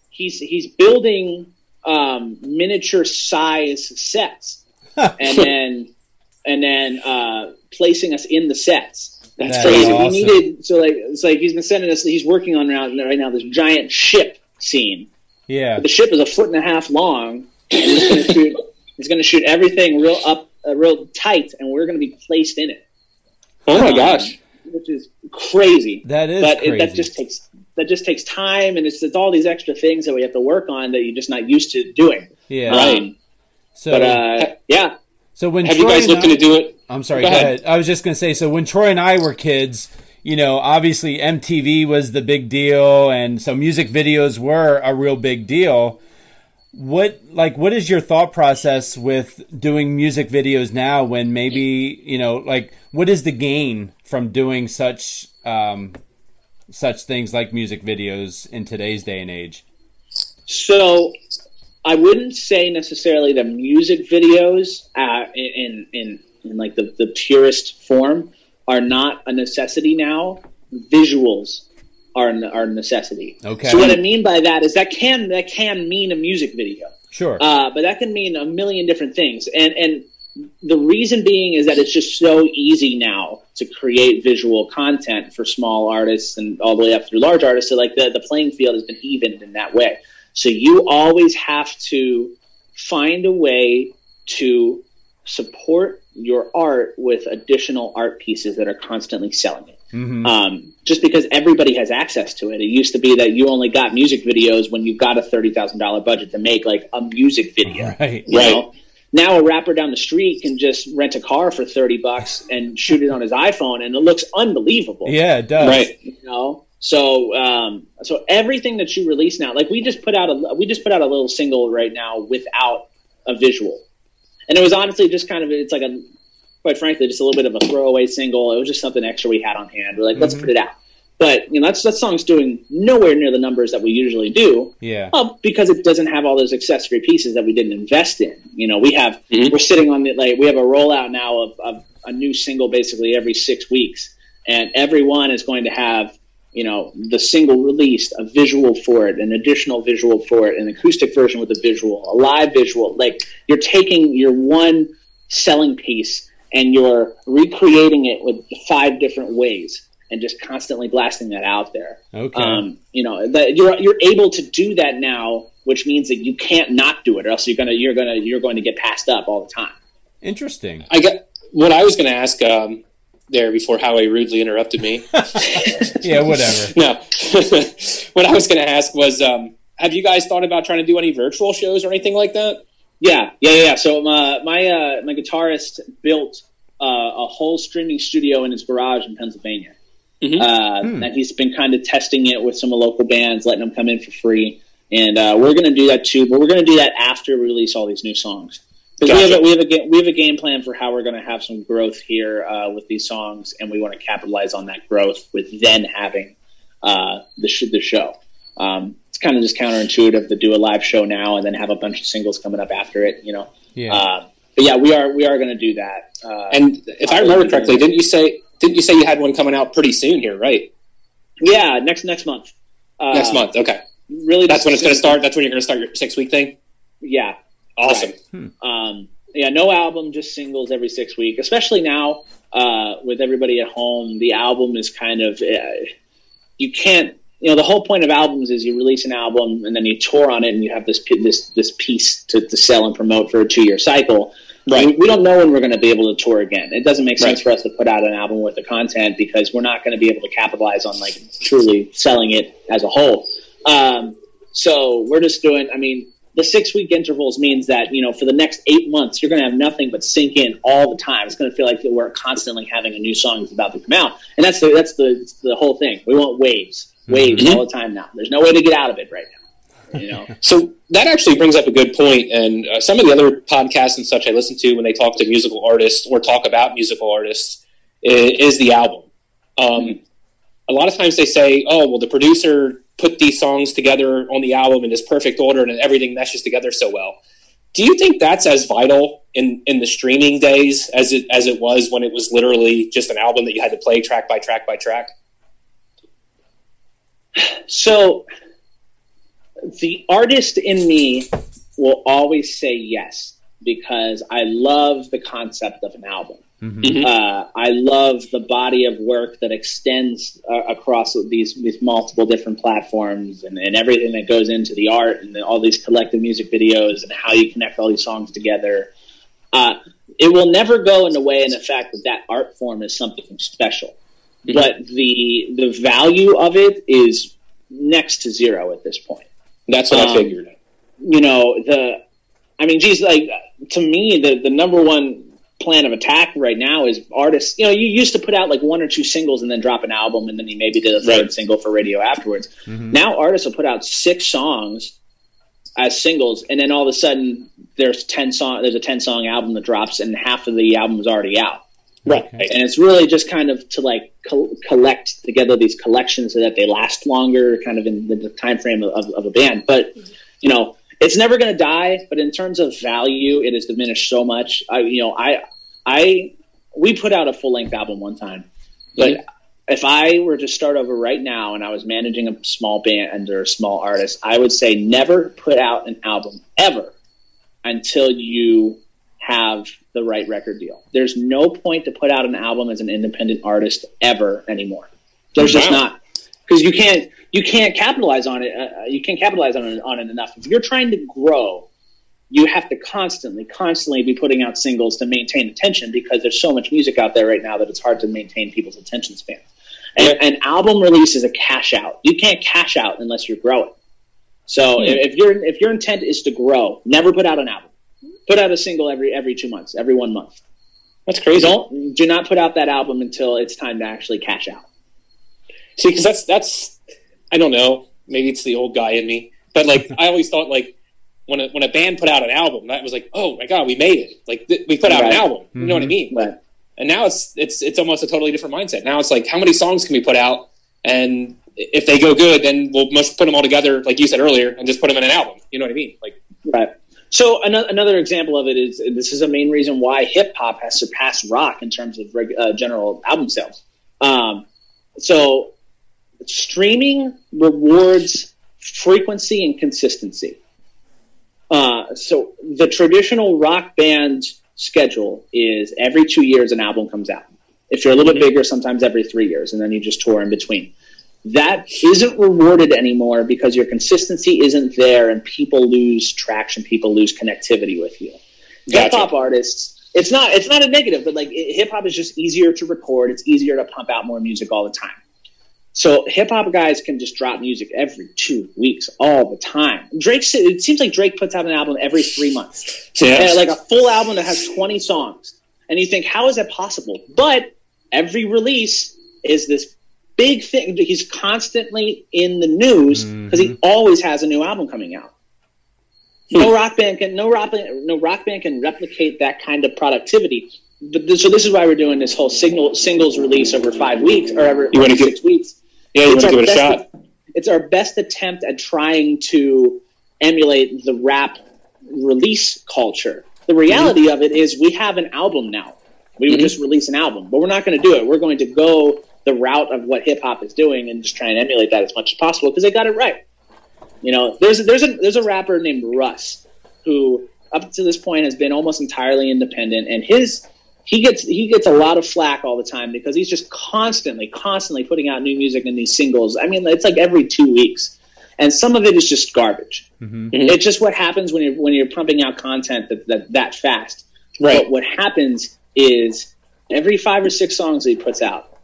he's he's building um miniature size sets and then and then uh placing us in the sets that's That crazy is we needed so like it's like he's been sending us he's working on right now, right now this giant ship scene Yeah. the ship is a foot and a half long and he's going to shoot he's going to shoot everything real up uh, real tight and we're going to be placed in it oh my Um, gosh! which is crazy. That is but crazy. It, that just takes that just takes time, and it's, it's all these extra things that we have to work on that you're just not used to doing. yeah. Um, So, but uh, yeah, so when Have Troy you guys and looked I- into do it? I'm sorry. Go Go, ahead. ahead. I was just going to say. So when Troy and I were kids, you know, obviously MTV was the big deal, and so music videos were a real big deal. What like what is your thought process with doing music videos now? When maybe you know, like, what is the gain from doing such um, such things like music videos in today's day and age? so I wouldn't say necessarily the music videos uh, in, in in like the, the purest form are not a necessity now. Visuals are are necessity. Okay. So what I mean by that is that can that can mean a music video. Sure. Uh, but that can mean a million different things. And and the reason being is that it's just so easy now to create visual content for small artists and all the way up through large artists. So like the, the playing field has been evened in that way. So you always have to find a way to support your art with additional art pieces that are constantly selling it hmm um, just because everybody has access to it. It used to be that you only got music videos when you got a thirty thousand dollar budget to make like a music video. Right. You know? Now a rapper down the street can just rent a car for thirty bucks and shoot it on his iPhone, and it looks unbelievable. Yeah, it does. Right. You know. So, um, so everything that you release now, like we just put out a we just put out a little single right now without a visual, and it was honestly just kind of it's like a quite frankly just a little bit of a throwaway single. It was just something extra we had on hand. We're like, let's Mhm. put it out. but you know that's that song's doing nowhere near the numbers that we usually do. Yeah. Well, because it doesn't have all those accessory pieces that we didn't invest in. You know, we have Mhm. we're sitting on the like we have a rollout now of, of a new single basically every six weeks, and every one is going to have you know the single released, a visual for it, an additional visual for it, an acoustic version with a visual, a live visual. Like you're taking your one selling piece and you're recreating it with five different ways and just constantly blasting that out there. Okay. Um, you know that you're you're able to do that now, which means that you can't not do it, or else you're gonna you're gonna you're going to get passed up all the time. Interesting. I got what I was going to ask um, there before Howie rudely interrupted me. Yeah, whatever. no, what I was going to ask was, um, have you guys thought about trying to do any virtual shows or anything like that? Yeah, yeah, yeah. So my my uh, my guitarist built uh, a whole streaming studio in his garage in Pennsylvania, Mhm. uh, Hmm. and he's been kind of testing it with some local bands, letting them come in for free. And uh, we're going to do that too, but we're going to do that after we release all these new songs. Because we have a, we have a we have a game plan for how we're going to have some growth here uh, with these songs, and we want to capitalize on that growth with then having uh, the sh- the show. Um, it's kind of just counterintuitive to do a live show now and then have a bunch of singles coming up after it, you know. Yeah. Uh, but yeah, we are we are going to do that. Uh, And if I remember correctly, didn't you say didn't you say you had one coming out pretty soon here, right? yeah, next next month. Uh, Next month. Okay, Really, that's when it's going to start. That's when you're going to start your six week thing. Yeah, Awesome. um, yeah, no album, just singles every six week. Especially now uh, with everybody at home, the album is kind of uh, you can't. You know, the whole point of albums is you release an album and then you tour on it, and you have this this this piece to, to sell and promote for a two year cycle. Right. We, we don't know when we're going to be able to tour again. It doesn't make sense Right. for us to put out an album with the content because we're not going to be able to capitalize on like truly selling it as a whole. Um, so we're just doing. I mean, the six week intervals means that you know for the next eight months you're going to have nothing but sink in all the time. It's going to feel like we're constantly having a new song that's about to come out, and that's the that's the the whole thing. We want waves, waves Mhm. all the time now. There's no way to get out of it right now. You know. So that actually brings up a good point, and uh, some of the other podcasts and such I listen to when they talk to musical artists or talk about musical artists is, is the album. Um, a lot of times they say, "Oh, well, the producer put these songs together on the album in this perfect order, and everything meshes together so well." Do you think that's as vital in, in the streaming days as it as it was when it was literally just an album that you had to play track by track by track? So the artist in me will always say yes because I love the concept of an album. Mhm. Uh, I love the body of work that extends uh, across these these multiple different platforms and, and everything that goes into the art and all these collective music videos and how you connect all these songs together. Uh, it will never go in a way in the fact that that art form is something special. But the the value of it is next to zero at this point That's what I Um, figured. you know the i mean geez like to me the the number one plan of attack right now is artists you know you used to put out like one or two singles and then drop an album and then you maybe did a third Right. single for radio afterwards Mhm. now artists will put out six songs as singles and then all of a sudden there's 10 song there's a 10 song album that drops and half of the album is already out Right. and it's really just kind of to like co- collect together these collections so that they last longer kind of in the, time frame of, of, a band. But you know it's never going to die but in terms of value it has diminished so much. I you know i i we put out a full length album one time. But if i were to start over right now and i was managing a small band or a small artist i would say never put out an album ever until you have the right record deal. There's no point to put out an album as an independent artist ever anymore. There's just not because you can't you can't capitalize on it. Uh, you can't capitalize on it, on it enough. If you're trying to grow, you have to constantly, constantly be putting out singles to maintain attention because there's so much music out there right now that it's hard to maintain people's attention spans. And an album release is a cash out. You can't cash out unless you're growing. So if if your if your intent is to grow, never put out an album. Put out a single every every two months, every one month. That's crazy. Don't do not put out that album until it's time to actually cash out. See, because that's that's I don't know. Maybe it's the old guy in me, but like I always thought like when a, when a band put out an album, that was like, oh my god, we made it. Like th- we put out Right. an album. You know what I Mhm. mean? But And now it's it's it's almost a totally different mindset. Now it's like, how many songs can we put out and if they go good, then we'll must put them all together, like you said earlier, and just put them in an album. You know what I mean? Like, Right. So another, example of it is this is a main reason why hip hop has surpassed rock in terms of reg, uh, general album sales. Um, so streaming rewards frequency and consistency. Uh, so the traditional rock band schedule is every two years an album comes out. If you're a little bit bigger, sometimes every three years, and then you just tour in between. That isn't rewarded anymore because your consistency isn't there, and people lose traction. People lose connectivity with you. Gotcha. Hip hop artists, it's not it's not a negative, but like hip hop is just easier to record. It's easier to pump out more music all the time. So hip hop guys can just drop music every two weeks, all the time. Drake, it seems like Drake puts out an album every three months, Uh, like a full album that has twenty songs, and you think, how is that possible? But every release is this big thing. He's constantly in the news because he mm-hmm. always has a new album coming out. No hmm. rock band can no rock band, no rock band can replicate that kind of productivity. But this, so this is why we're doing this whole signal singles release over five weeks or over, You wanna give- six weeks yeah, you want it's to our give it a best- shot? it's our best attempt at trying to emulate the rap release culture. The mm-hmm. reality of it is we have an album now. We would Mhm. just release an album, but we're not going to do it. We're going to go the route of what hip hop is doing and just try and emulate that as much as possible because they got it right. You know, there's a, there's a there's a rapper named Russ who up to this point has been almost entirely independent, and his he gets he gets a lot of flack all the time because he's just constantly constantly putting out new music and these singles. I mean, it's like every two weeks, and some of it is just garbage. Mhm. It's just what happens when you're when you're pumping out content that that, that fast. Right. But what happens is every five or six songs that he puts out,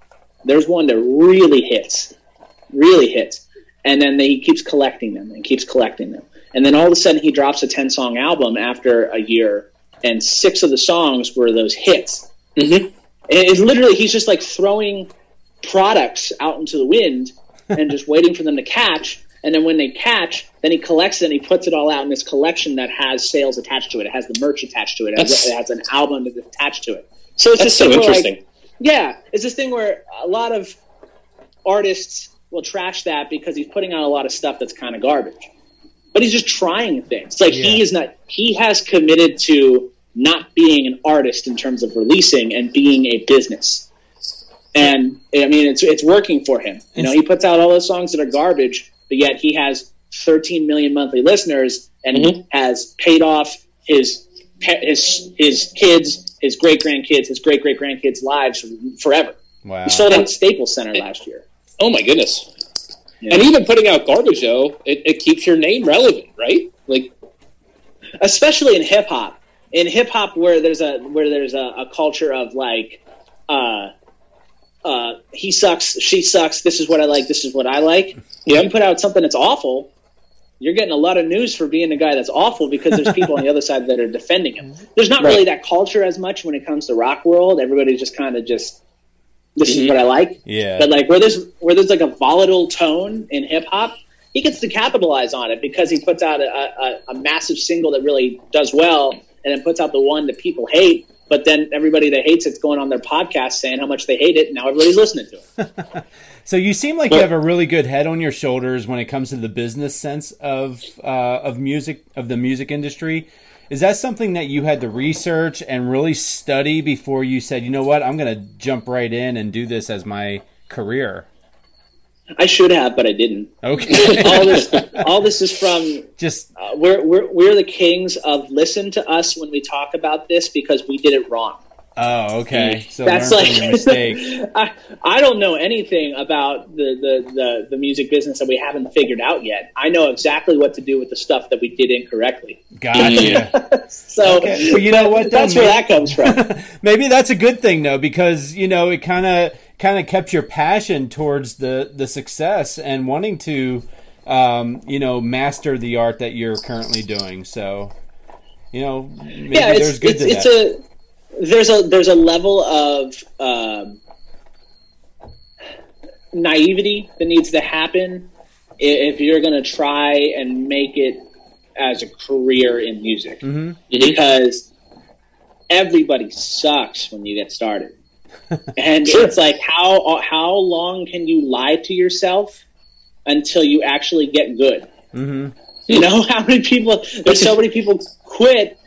there's one that really hits, really hits, and then he keeps collecting them and keeps collecting them, and then all of a sudden he drops a ten song album after a year, and six of the songs were those hits. Mhm. And it's literally he's just like throwing products out into the wind and just waiting for them to catch. And then when they catch, then he collects it and he puts it all out in this collection that has sales attached to it. It has the merch attached to it. It has, it has an album attached to it. So it's just so where, like, interesting. Yeah, it's this thing where a lot of artists will trash that because he's putting out a lot of stuff that's kind of garbage. But he's just trying things. Like he is not. He has committed to not being an artist in terms of releasing and being a business. And I mean, it's it's working for him. You know, he puts out all those songs that are garbage, but yet he has 13 million monthly listeners and Mhm. has paid off his his his kids, his great grandkids, his great great grandkids' lives forever. Wow. He sold out at Staples Center last year. Oh my goodness. Yeah. And even putting out garbage though, it, it keeps your name relevant, right? Like, especially in hip hop. In hip hop, where there's a where there's a, a culture of like, uh, uh, he sucks, she sucks. This is what I like. This is what I like. Yeah. You put out something that's awful, you're getting a lot of news for being a guy that's awful because there's people on the other side that are defending him. There's not really that culture as much when it comes to rock world. Everybody's just kind of just, this is Mhm. what I like. Yeah. But like where there's where there's like a volatile tone in hip hop, he gets to capitalize on it because he puts out a, a, a massive single that really does well, and then puts out the one that people hate. But then everybody that hates it's going on their podcast saying how much they hate it, and now everybody's listening to it. So you seem like you have a really good head on your shoulders when it comes to the business sense of uh, of music of the music industry. Is that something that you had to research and really study before you said, you know what, I'm going to jump right in and do this as my career? I should have, but I didn't. Okay, all this, all this is from just uh, we're, we're we're the kings of listen to us when we talk about this because we did it wrong. Oh, okay. So That's like from your mistake. I, I don't know anything about the, the, the, the music business that we haven't figured out yet. I know exactly what to do with the stuff that we did incorrectly. Gotcha. So, Okay. Well, you know what, though, That's where that comes from. Maybe that's a good thing though, because you know it kind of kind of kept your passion towards the the success and wanting to, um, you know, master the art that you're currently doing. So, you know, maybe yeah, there's it's good it's, to it's that. a there's a there's a level of um, naivety that needs to happen if you're going to try and make it as a career in music Mhm. because everybody sucks when you get started. and Sure. it's like how how long can you lie to yourself until you actually get good? hmm You know how many people? There's so many people quit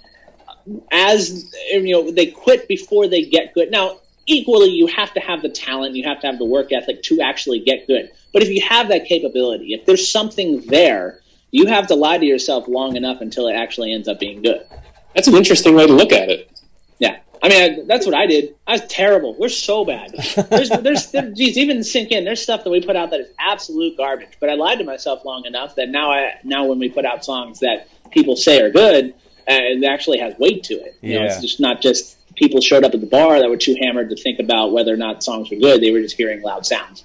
as you know they quit before they get good. Now, equally, you have to have the talent, you have to have the work ethic to actually get good. But if you have that capability, if there's something there, you have to lie to yourself long enough until it actually ends up being good. That's an interesting way to look at it. Yeah, I mean I, that's what I did. I was terrible. We're so bad. There's, there's, there, geez, even sink in. There's stuff that we put out that is absolute garbage. But I lied to myself long enough that now I now when we put out songs that people say are good, it actually has weight to it. You know, Yeah. it's just not just people showed up at the bar that were too hammered to think about whether or not songs were good. They were just hearing loud sounds.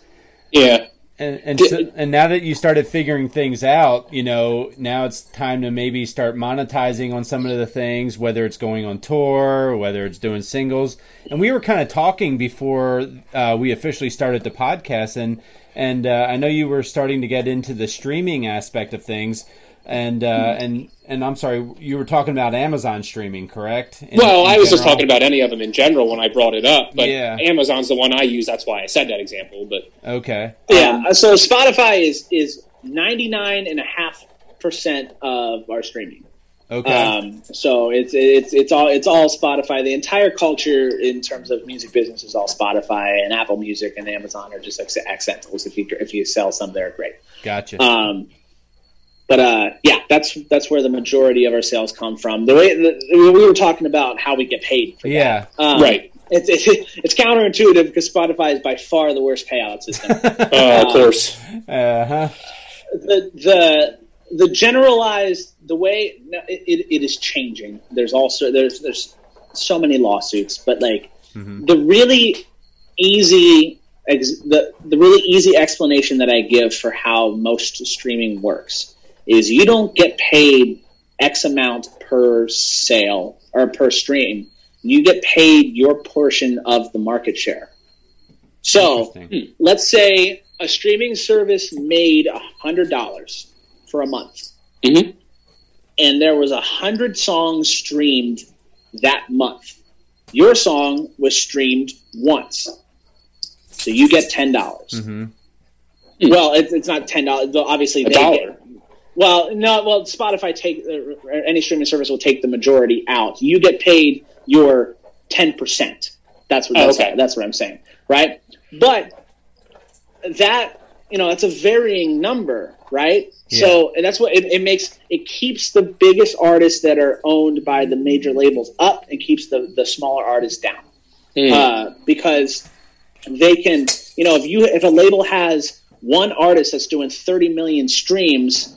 Yeah. And and, so, and now that you started figuring things out, you know, now it's time to maybe start monetizing on some of the things, whether it's going on tour, whether it's doing singles. And we were kind of talking before uh, we officially started the podcast, and and uh, I know you were starting to get into the streaming aspect of things. And uh, and and I'm sorry, you were talking about Amazon streaming, correct? In- Well, in I was just talking about any of them in general when I brought it up, but Yeah. Amazon's the one I use. That's why I said that example. But Okay. Yeah. so Spotify is is ninety nine and a half percent of our streaming. Okay. Um, so it's it's it's all it's all Spotify. The entire culture in terms of music business is all Spotify and Apple Music and Amazon are just acc- accidentals. If you if you sell some, they're great. gotcha. Um, but uh, yeah, that's that's where the majority of our sales come from. The way the, we were talking about how we get paid. For yeah. that. Um, right, It's, it's it's counterintuitive because Spotify is by far the worst payout system. uh, of course. Uh huh. the the the generalized the way it, it, it is changing. There's also there's there's so many lawsuits, but like the really easy ex, the the really easy explanation that I give for how most streaming works is you don't get paid X amount per sale or per stream. You get paid your portion of the market share. So let's say a streaming service made hundred dollars for a month, Mhm. and there was a hundred songs streamed that month. Your song was streamed once, so you get ten dollars. hmm Well, it's, it's not ten dollars. Obviously, A they dollar. Get, well, no. Well, Spotify take uh, any streaming service will take the majority out. You get paid your ten percent. That's what Oh, that's, okay. that's what I'm saying, right? But that you know, it's a varying number, right? So and that's what it, it makes. It keeps the biggest artists that are owned by the major labels up, and keeps the the smaller artists down Mm. uh, because they can you know if you if a label has one artist that's doing 30 million streams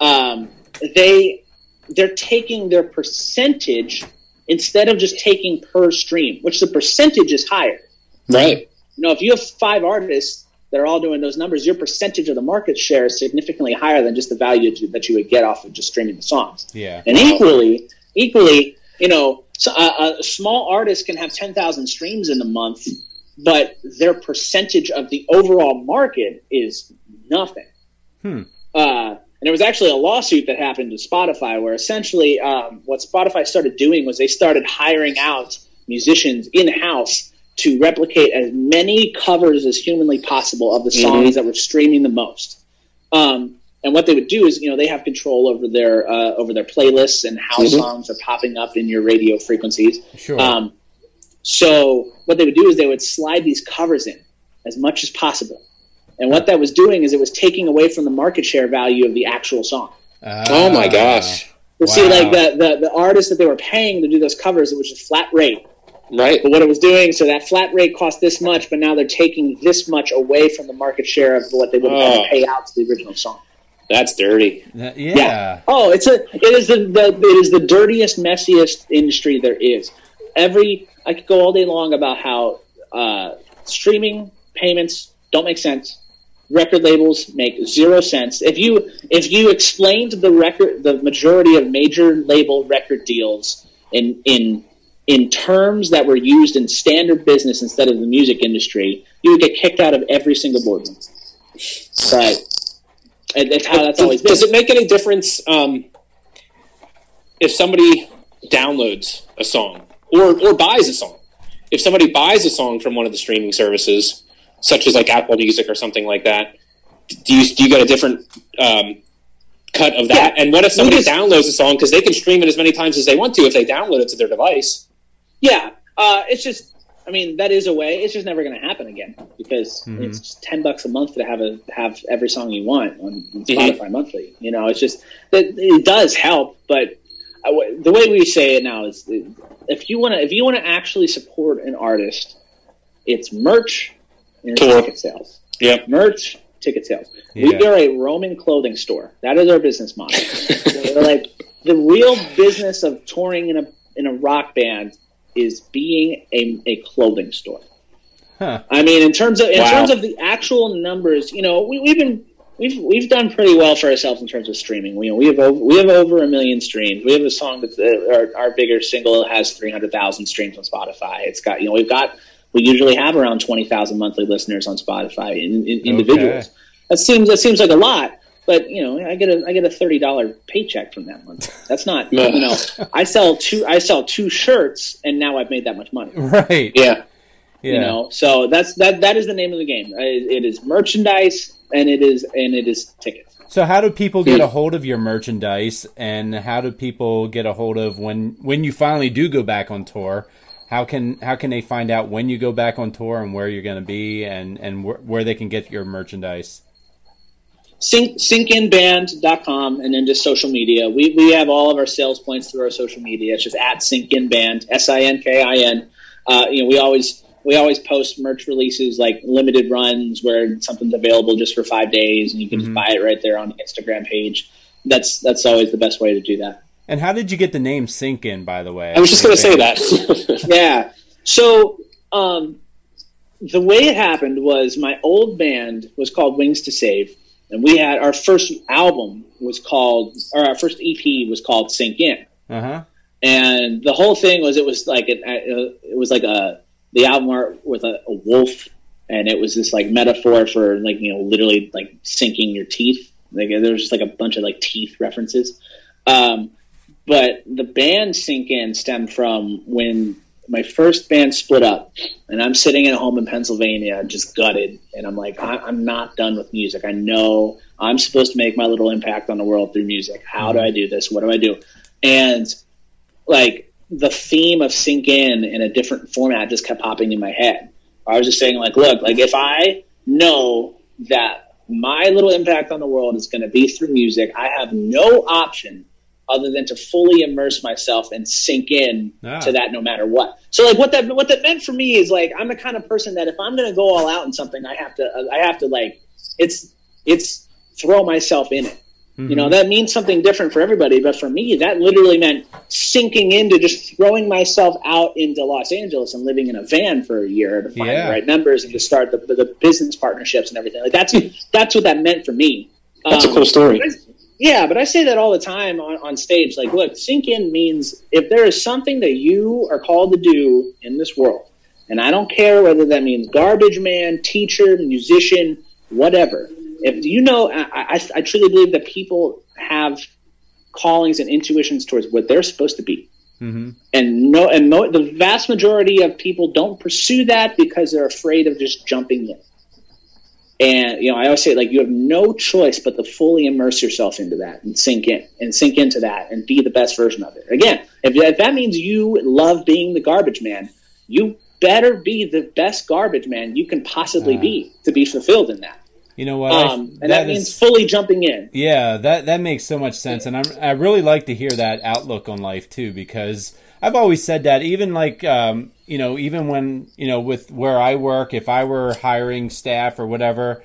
um, they they're taking their percentage instead of just taking per stream which the percentage is higher right. you know if you have five artists that are all doing those numbers your percentage of the market share is significantly higher than just the value that you- would get off of just streaming the songs Yeah. and equally, equally, you know, so a, a small artist can have ten thousand streams in a month, but their percentage of the overall market is nothing. Hmm. Uh, and there was actually a lawsuit that happened to Spotify, where essentially um, what Spotify started doing was they started hiring out musicians in house to replicate as many covers as humanly possible of the songs that were streaming the most. Um, and what they would do is, you know, they have control over their uh, over their playlists and how Mhm. songs are popping up in your radio frequencies. Sure. Um, so what they would do is they would slide these covers in as much as possible. And what that was doing is it was taking away from the market share value of the actual song. Oh my Ah. gosh. But see, like the, the the artists that they were paying to do those covers, it was just flat rate. Right. But what it was doing, so that flat rate cost this much, but now they're taking this much away from the market share of what they would have had Oh. to pay out to the original song. That's dirty. Uh, yeah. Oh, it's a it is the, the it is the dirtiest, messiest industry there is. Every I could go all day long about how uh, streaming payments don't make sense. Record labels make zero sense. If you if you explained the record the majority of major label record deals in in in terms that were used in standard business instead of the music industry, you would get kicked out of every single boardroom. But and that's how that's always been. does it make any difference um, if somebody downloads a song or, or buys a song if somebody buys a song from one of the streaming services, such as like Apple Music or something like that, do you do you get a different um, cut of that? Yeah. And what if somebody just- downloads a song because they can stream it as many times as they want to if they download it to their device? Yeah, uh, it's just. I mean, that is a way. It's just never going to happen again because Mhm. it's just ten bucks a month to have a have every song you want on, on Mhm. Spotify monthly. You know, it's just it, it does help, but I the way we say it now is if you want to if you want to actually support an artist, it's merch it's ticket sales. Yep. Merch, ticket sales. We are a Roman clothing store. That is our business model. We're like the real business of touring in a in a rock band is being a, a clothing store. Huh. I mean, in terms of in Wow. terms of the actual numbers, you know, we, we've been we've we've done pretty well for ourselves in terms of streaming. We, we have over, we have over a million streams. We have a song that's uh, our, our bigger single has three hundred thousand streams on Spotify. It's got you know we've got we usually have around twenty thousand monthly listeners on Spotify in, in, individuals. That seems that seems like a lot, but you know I get a I get a thirty dollar paycheck from that month. That's not No. you know I sell two I sell two shirts and now I've made that much money Right. Yeah. Yeah. you know so that's that that is the name of the game it, it is merchandise and it is and it is tickets So how do people get hmm. a hold of your merchandise and how do people get a hold of when when you finally do go back on tour? How can how can they find out when you go back on tour and where you're going to be and and wh- where they can get your merchandise? Sink, sinkinband.com and then just social media. We, we have all of our sales points through our social media. It's just at syncinband s-i-n-k-i-n uh, you know we always we always post merch releases like limited runs where something's available just for five days and you can Mhm. just buy it right there on the instagram page. That's that's always the best way to do that And how did you get the name Sink In by the way? I was just going to say that. yeah. So um, the way it happened was my old band was called Wings to Save, and we had our first album was called, or our first EP was called Sink In, Uh-huh. and the whole thing was it was like it, it was like a the album art with a, a wolf, and it was this like metaphor for like you know literally like sinking your teeth. Like there was just like a bunch of like teeth references. Um, but the band sink in stemmed from when my first band split up and i'm sitting at home in pennsylvania just gutted and i'm like I- i'm not done with music. I know i'm supposed to make my little impact on the world through music. How do i do this? What do i do? And like the theme of sink in in a different format just kept popping in my head. I was just saying like look like if i know that my little impact on the world is going to be through music i have no option other than to fully immerse myself and sink in Ah. to that no matter what. So like what that what that meant for me is like I'm the kind of person that if I'm going to go all out in something I have to I have to like it's it's throw myself in it. You know, that means something different for everybody, but for me that literally meant sinking into just throwing myself out into Los Angeles and living in a van for a year to find Yeah. the right members and to start the, the business partnerships and everything. Like that's that's what that meant for me. That's a Um, cool story. Yeah, but I say that all the time on, on stage. Like, look, sink in means if there is something that you are called to do in this world, and I don't care whether that means garbage man, teacher, musician, whatever. If you know, I, I, I truly believe that people have callings and intuitions towards what they're supposed to be. hmm And no, and mo- the vast majority of people don't pursue that because they're afraid of just jumping in. And you know, I always say like you have no choice but to fully immerse yourself into that and sink in and sink into that and be the best version of it. Again, if, if that means you love being the garbage man, you better be the best garbage man you can possibly Ah. be to be fulfilled in that. You know what? I- Um, and that, is- means fully jumping in. Yeah, that that makes so much sense, and I'm I really like to hear that outlook on life too, because I've always said that even like um, you know even when you know with where I work, if I were hiring staff or whatever,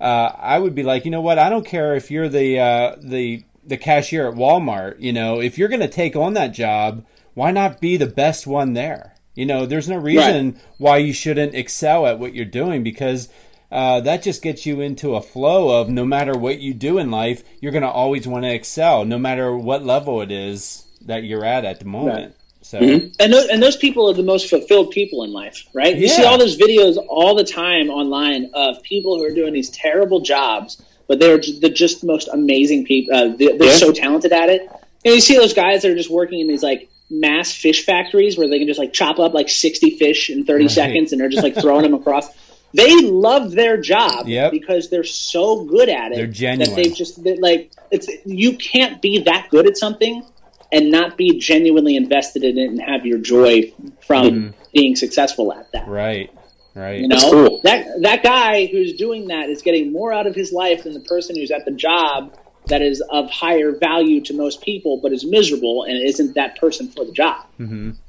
uh, I would be like, you know what, I don't care if you're the uh, the the cashier at Walmart, you know, if you're going to take on that job, why not be the best one there? You know, there's no reason why you shouldn't excel at what you're doing because uh, that just gets you into a flow of no matter what you do in life, you're going to always want to excel, no matter what level it is that you're at at the moment. So, and those, and those people are the most fulfilled people in life, right? You see all those videos all the time online of people who are doing these terrible jobs, but they're they're just the most amazing people. Uh, they're they're Yeah. so talented at it. And you see those guys that are just working in these like mass fish factories where they can just like chop up like 60 fish in 30 Right. seconds and they're just like throwing them across. They love their job Yep. because they're so good at it. They're genuine. That they've just they're like it's you can't be that good at something and not be genuinely invested in it and have your joy from being successful at that. Right. Right. You know, cool. that that guy who's doing that is getting more out of his life than the person who's at the job that is of higher value to most people, but is miserable and isn't that person for the job. So,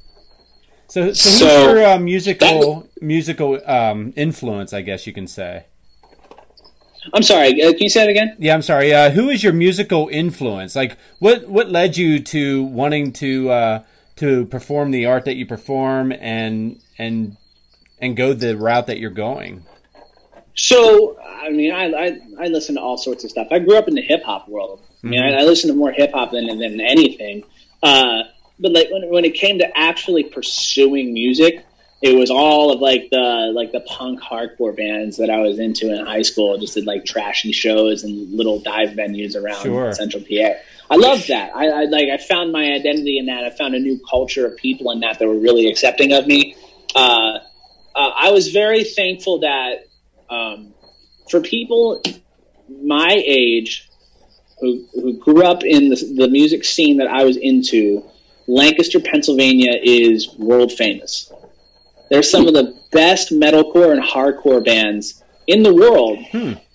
so who's So, your uh, musical musical um, influence? I guess you can say. I'm sorry, uh, can you say that again? Yeah, I'm sorry. Uh, who is your musical influence? Like, what what led you to wanting to uh, to perform the art that you perform and and and go the route that you're going? So, I mean, I, I I listen to all sorts of stuff. I grew up in the hip hop world. I mean, I, I listen to more hip hop than than anything. Uh, but like when when it came to actually pursuing music, it was all of like the like the punk hardcore bands that I was into in high school. Just did like trashy shows and little dive venues around Sure. Central PA. I loved that. I, I like I found my identity in that. I found a new culture of people in that that were really accepting of me. Uh, uh, I was very thankful that um, for people my age who, who grew up in the, the music scene that I was into, Lancaster, Pennsylvania is world famous. There's some of the best metalcore and hardcore bands in the world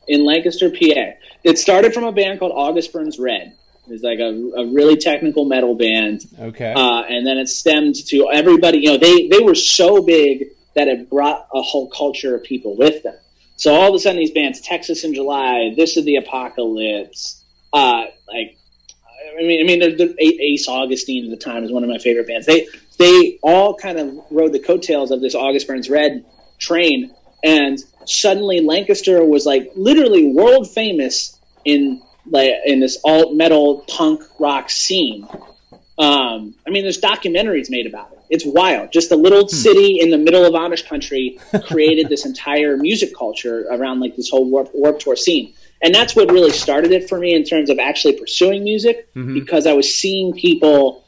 in Lancaster, PA. It started from a band called August Burns Red. It's like a, a really technical metal band Okay. uh, and then it stemmed to everybody. You know, they they were so big that it brought a whole culture of people with them. So all of a sudden, these bands, Texas in July, This is the Apocalypse, uh, like. I mean, I mean, the, the Ace Augustine at the time is one of my favorite bands. They they all kind of rode the coattails of this August Burns Red train, and suddenly Lancaster was like literally world famous in like in this alt metal punk rock scene. Um, I mean, there's documentaries made about it. It's wild. Just a little city in the middle of Amish country created this entire music culture around like this whole warp, Warped Tour scene. And that's what really started it for me in terms of actually pursuing music because I was seeing people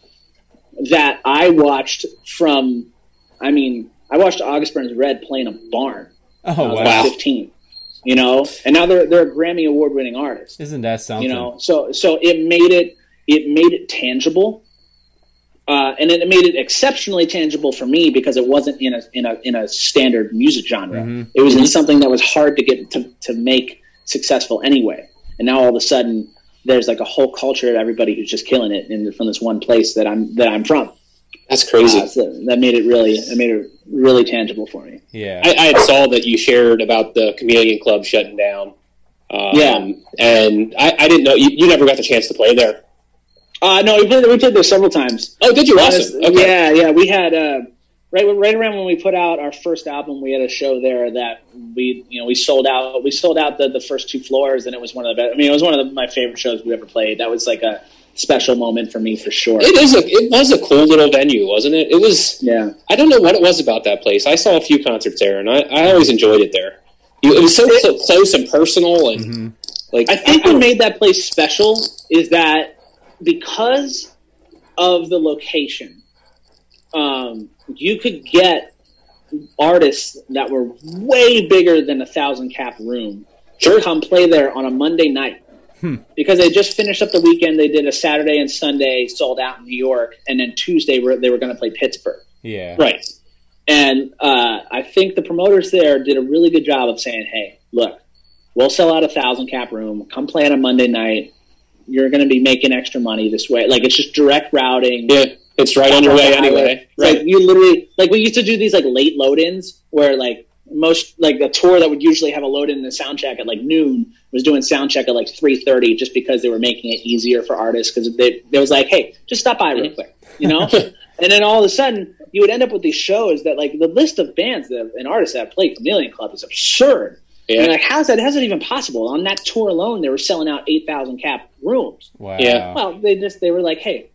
that I watched from, I mean, I watched August Burns Red play in a barn. oh when I was wow! like 15, you know, and now they're, they're a Grammy award winning artist Isn't that something? you know so so it made it it made it tangible uh, and it made it exceptionally tangible for me because it wasn't in a in a in a standard music genre Mhm. it was in something that was hard to get to, to make successful anyway and now all of a sudden there's like a whole culture of everybody who's just killing it in, from this one place that I'm that I'm from That's crazy. Uh, so that made it really it made it really tangible for me yeah. I, I had saw that you shared about the Chameleon Club shutting down. Um, Yeah. and I, I didn't know you, you never got the chance to play there. uh, no we played, we played there several times Oh, did you? Honest- Awesome. Okay. Yeah, yeah. We had uh, right right around when we put out our first album, we had a show there that we you know we sold out. We sold out the, the first two floors, and it was one of the best. I mean, it was one of the, my favorite shows we ever played. That was like a special moment for me for sure. It is a it was a cool little venue, wasn't it? It was. yeah, I don't know what it was about that place. I saw a few concerts there, and I, I always enjoyed it there. You- It was so cl- close and personal, and Mhm. like I think what made that place special is that because of the location, um, you could get artists that were way bigger than a thousand cap room Sure. to come play there on a Monday night. Because they just finished up the weekend, they did a Saturday and Sunday sold out in New York, and then Tuesday were- they were going to play Pittsburgh. Yeah. right. And uh, I think the promoters there did a really good job of saying, "Hey, look, we'll sell out a thousand cap room. Come play on a Monday night. You're going to be making extra money this way. Like it's just direct routing. Yeah, it's right on your way anyway. Like Right. you literally, like we used to do these like late load-ins where like most like a tour that would usually have a load-in and a sound check at like noon was doing sound check at like three thirty just because they were making it easier for artists because they they was like, hey, just stop by real quick, you know. and then all of a sudden, you would end up with these shows that like the list of bands that and artists that have played Chameleon Club is absurd. And Yeah. you're like, how's that? How's that even possible? On that tour alone, they were selling out eight thousand cap rooms. Wow. Yeah. Well, they just they were like, hey, just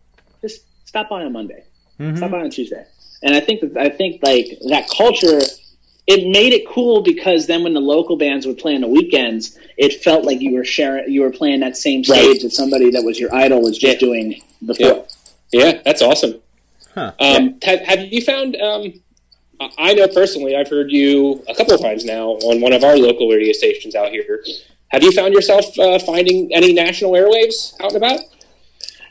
stop by on Monday, Mhm. stop by on Tuesday, and I think that I think like that culture, it made it cool because then when the local bands would play on the weekends, it felt like you were sharing, you were playing that same stage Right. that somebody that was your idol was just doing before. Yeah. Yeah, that's awesome. Huh. Um, have, have you found? Um, I- I know personally, I've heard you a couple of times now on one of our local radio stations out here. Have you found yourself uh, finding any national airwaves out and about?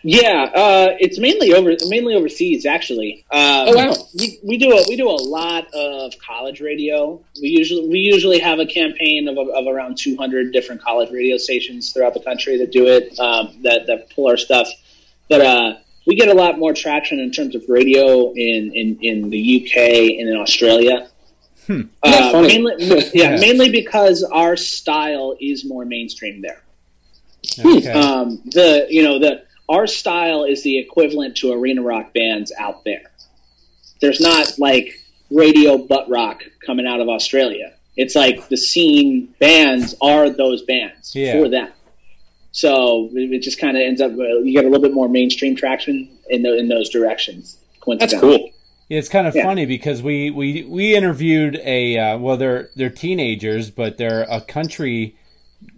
Yeah, uh, it's mainly over mainly overseas actually. Um, Oh, wow. We, we do a, we do a lot of college radio. We usually we usually have a campaign of, of around 200 different college radio stations throughout the country that do it um, that that pull our stuff. But uh, we get a lot more traction in terms of radio in in, in the UK and in Australia. Yeah, Uh, mainly, yeah, Yeah. mainly because our style is more mainstream there Okay. um, the you know the our style is the equivalent to arena rock bands out there. There's not like radio butt rock coming out of Australia. It's like the scene bands are those bands Yeah. for them. So it it just kind of ends up uh, you get a little bit more mainstream traction in the, in those directions. That's cool. It's kind of Yeah. funny because we, we, we interviewed a uh, well they're they're teenagers but they're a country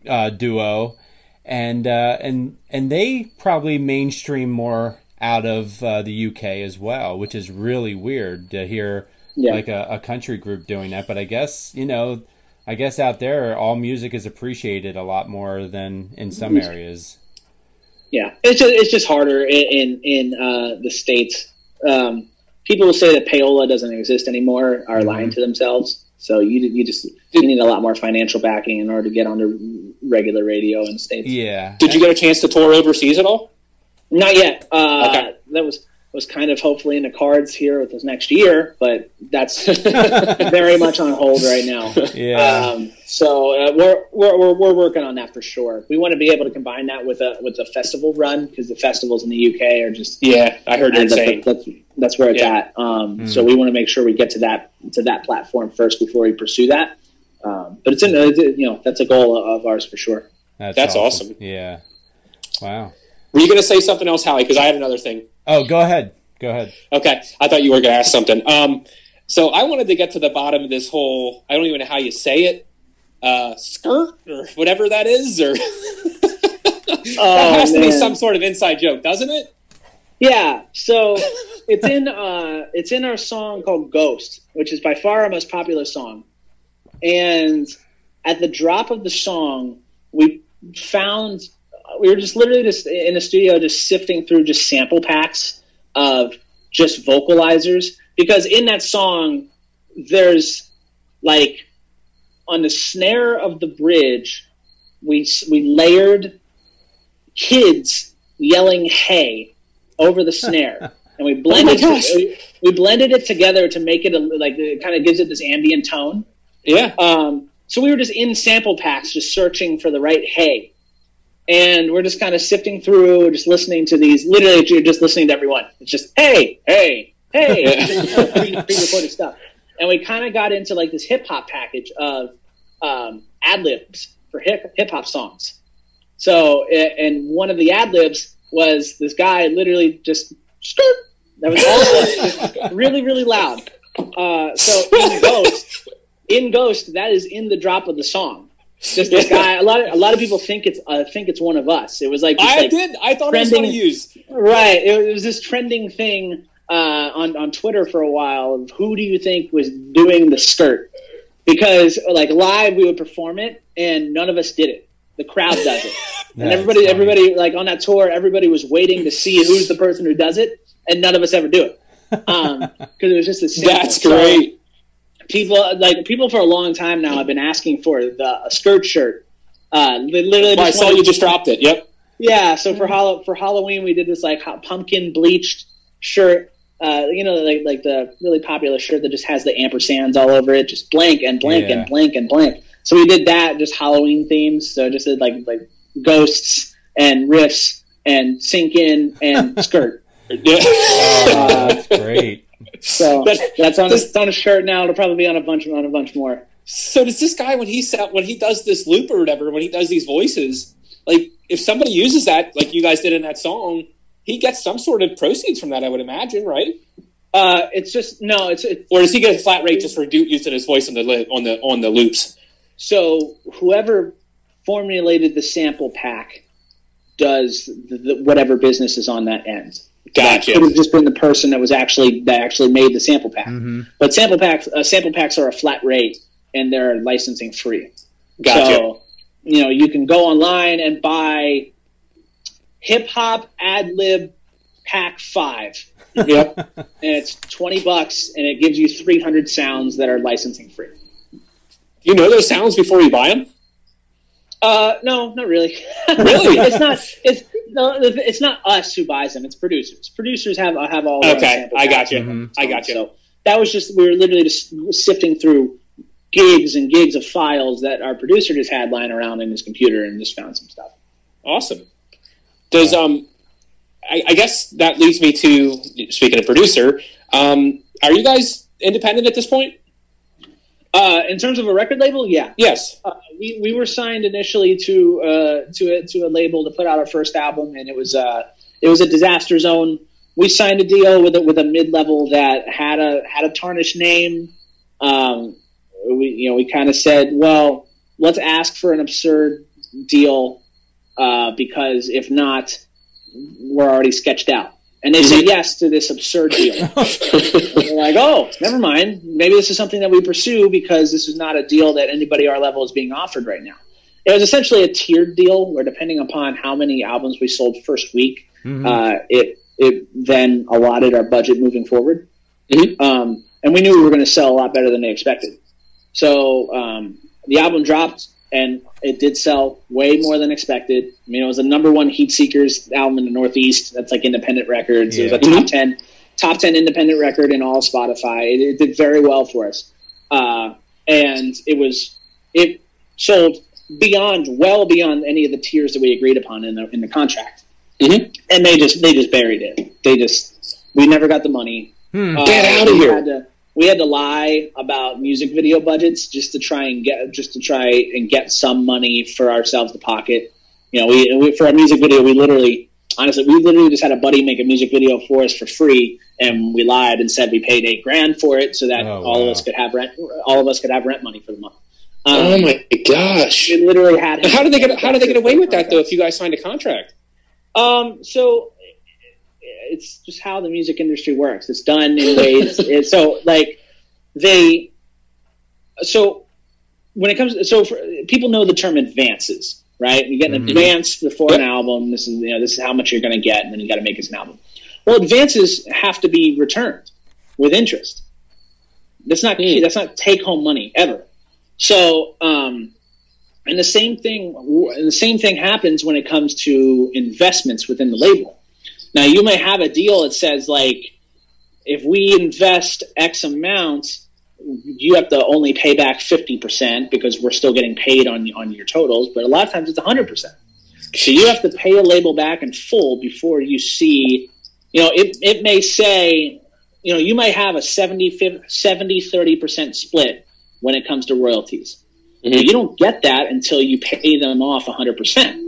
uh, duo and uh, and and they probably mainstream more out of uh, the UK as well which is really weird to hear Yeah. like a, a country group doing that but I guess you know I guess out there all music is appreciated a lot more than in some areas Yeah, it's just, it's just harder in in, in uh, the states. Um, people who say that payola doesn't exist anymore are lying to themselves. So you you just you need a lot more financial backing in order to get onto regular radio in the states. yeah Did you get a chance to tour overseas at all? Not yet. Uh, Okay. That was was kind of hopefully in the cards here with this next year, but that's very much on hold right now. yeah Um, so uh, we're, we're, we're, we're working on that for sure. We want to be able to combine that with a with a festival run because the festivals in the UK are just Yeah, I heard you're that's, that's, that's where it's Yeah. at. Um, So we want to make sure we get to that to that platform first before we pursue that. Um, but it's in it's, you know that's a goal of ours for sure. That's awesome. yeah wow Were you going to say something else, Howie? Because I had another thing. Oh go ahead go ahead Okay, I thought you were going to ask something. Um, so I wanted to get to the bottom of this whole. I don't even know how you say it. Uh, skirt or whatever that is, or that Oh, has to be some sort of inside joke, doesn't it? Yeah, so it's in uh, it's in our song called "Ghost," which is by far our most popular song. And at the drop of the song, we found we were just literally just in the studio, just sifting through just sample packs of just vocalizers because in that song, there's like on the snare of the bridge, we we layered kids yelling "Hey!" over the snare, and we blended gosh. we, we blended it together to make it a, like it kind of gives it this ambient tone. Yeah. Um, so we were just in sample packs, just searching for the right "Hey," and we're just kind of sifting through, just listening to these. Literally, you're just listening to everyone. It's just "Hey, hey, hey," pre- pre-recorded stuff. And we kind of got into like this hip hop package of um, ad libs for hip hip hop songs. So, and one of the ad libs was this guy literally just skirt. That was all it was, just really, really loud. Uh, so in Ghost, in Ghost, that is in the drop of the song. Just this guy. A lot of a lot of people think it's uh, think it's one of us. It was like, I like did. I thought it was trending- going. Right. It was this trending thing uh, on on Twitter for a while of who do you think was doing the skirt? Because like live we would perform it and none of us did it. The crowd does it. and That's everybody funny. everybody like on that tour everybody was waiting to see who's the person who does it and none of us ever do it. Um because it was just a sample. That's So, great. People like people for a long time now have been asking for the a skirt shirt. Uh, they literally Oh, I saw you just dropped it. Yep. yeah, so for Hall- for Halloween we did this like ho- pumpkin bleached shirt. Uh, you know, like like the really popular shirt that just has the ampersands all over it, just blank and blank Yeah. and blank and blank. So we did that, just Halloween themes. So just did like like ghosts and riffs and sink in and skirt. Yeah. Oh, that's great. So But that's on a, this- it's on a shirt now. It'll probably be on a bunch on a bunch more. So does this guy when he set when he does this loop or whatever when he does these voices like if somebody uses that like you guys did in that song he gets some sort of proceeds from that I would imagine right Uh, it's just no, it's it's or does he get a flat rate just for do, using his voice on the on the on the loops So whoever formulated the sample pack does the, the, whatever business is on that end. Gotcha. That could have just been the person that was actually that actually made the sample pack. Mhm. But sample packs uh, sample packs are a flat rate and they're licensing free. Gotcha. So, you know, you can go online and buy hip hop ad lib pack five. Yep. And it's 20 bucks and it gives you 300 sounds that are licensing free. You know those sounds before you buy them? Uh, no, not really. Really? it's not. It's no. It's not us who buys them. It's producers. Producers have have all. Okay, I got you. and I got you. So that was just we were literally just sifting through gigs and gigs of files that our producer just had lying around in his computer and just found some stuff. Awesome. Does um, I, I guess that leads me to speaking of producer. Um, are you guys independent at this point? Uh, in terms of a record label, yeah, Yes. uh, we, we were signed initially to uh, to a, to a label to put out our first album, and it was uh, it was a disaster zone. We signed a deal with a, with a mid level that had a had a tarnished name. Um, we you know we kind of said, well, let's ask for an absurd deal uh, because if not, we're already sketched out. And they said yes to this absurd deal. Like, oh, never mind. Maybe this is something that we pursue because this is not a deal that anybody our level is being offered right now. It was essentially a tiered deal where, depending upon how many albums we sold first week, Mhm. uh, it it then allotted our budget moving forward. Mhm. Um, and we knew we were going to sell a lot better than they expected. So um, the album dropped, and it did sell way more than expected. I mean, it was the number one Heat Seekers album in the Northeast. That's like independent records. It was a top ten, top ten independent record in all Spotify. It, it did very well for us, uh, and it was it sold beyond, well beyond any of the tiers that we agreed upon in the in the contract. Mhm. And they just they just buried it. They just we never got the money. Hmm. Uh, Get outta we here. Had to, we had to lie about music video budgets just to try and get just to try and get some money for ourselves to pocket. You know, we, we for our music video, we literally, honestly, we literally just had a buddy make a music video for us for free, and we lied and said we paid eight grand for it so that Oh, all of us could have rent. All of us could have rent money for the month. Um, Oh my gosh! We literally had. How did they get How did they get away with that though? If you guys signed a contract, Um, so it's just how the music industry works. It's done in ways. it's, so like they, so when it comes, so for, people know the term advances, right? You get an Mhm. advance before an album. This is you know this is how much you're going to get, and then you got to make it an album. Well, advances have to be returned with interest. That's not Hmm. that's not take home money ever. So, um, and the same thing the same thing happens when it comes to investments within the label. Now, you may have a deal that says like, if we invest X amount, you have to only pay back fifty percent because we're still getting paid on on your totals. But a lot of times it's hundred percent. So you have to pay a label back in full before you see. You know, it it may say, you know, you might have a 70 70 30 percent split when it comes to royalties. Mhm. You don't get that until you pay them off hundred percent.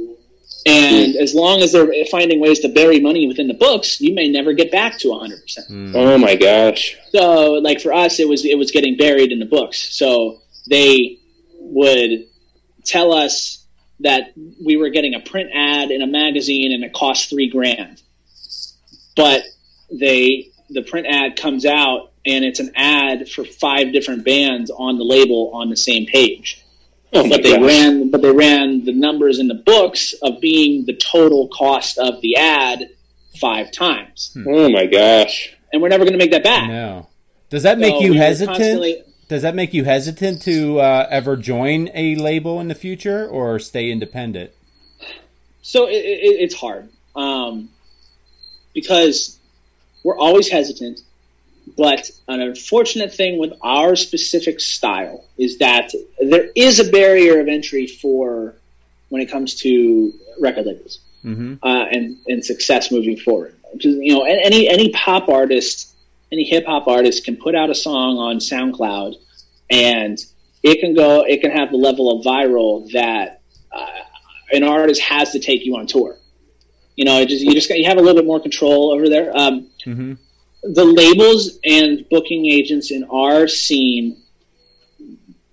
And as long as they're finding ways to bury money within the books, you may never get back to hundred percent. Hmm. oh my gosh! So, like for us, it was it was getting buried in the books. So they would tell us that we were getting a print ad in a magazine and it cost three grand, but they the print ad comes out and it's an ad for five different bands on the label on the same page. Oh But they gosh! ran but they ran the numbers in the books of being the total cost of the ad five times, Oh my gosh! and we're never going to make that back. No. Does that make So you we hesitant? Does that make you hesitant to uh, ever join a label in the future or stay independent? So it, it, it's hard um, because we're always hesitant. But an unfortunate thing with our specific style is that there is a barrier of entry for when it comes to record labels Mm-hmm. uh, and and success moving forward. Because, you know, any any pop artist, any hip hop artist can put out a song on SoundCloud, and it can go, it can have the level of viral that uh, an artist has to take you on tour. You know, it just you just got, you have a little bit more control over there. Um, Mm-hmm. The labels and booking agents in our scene,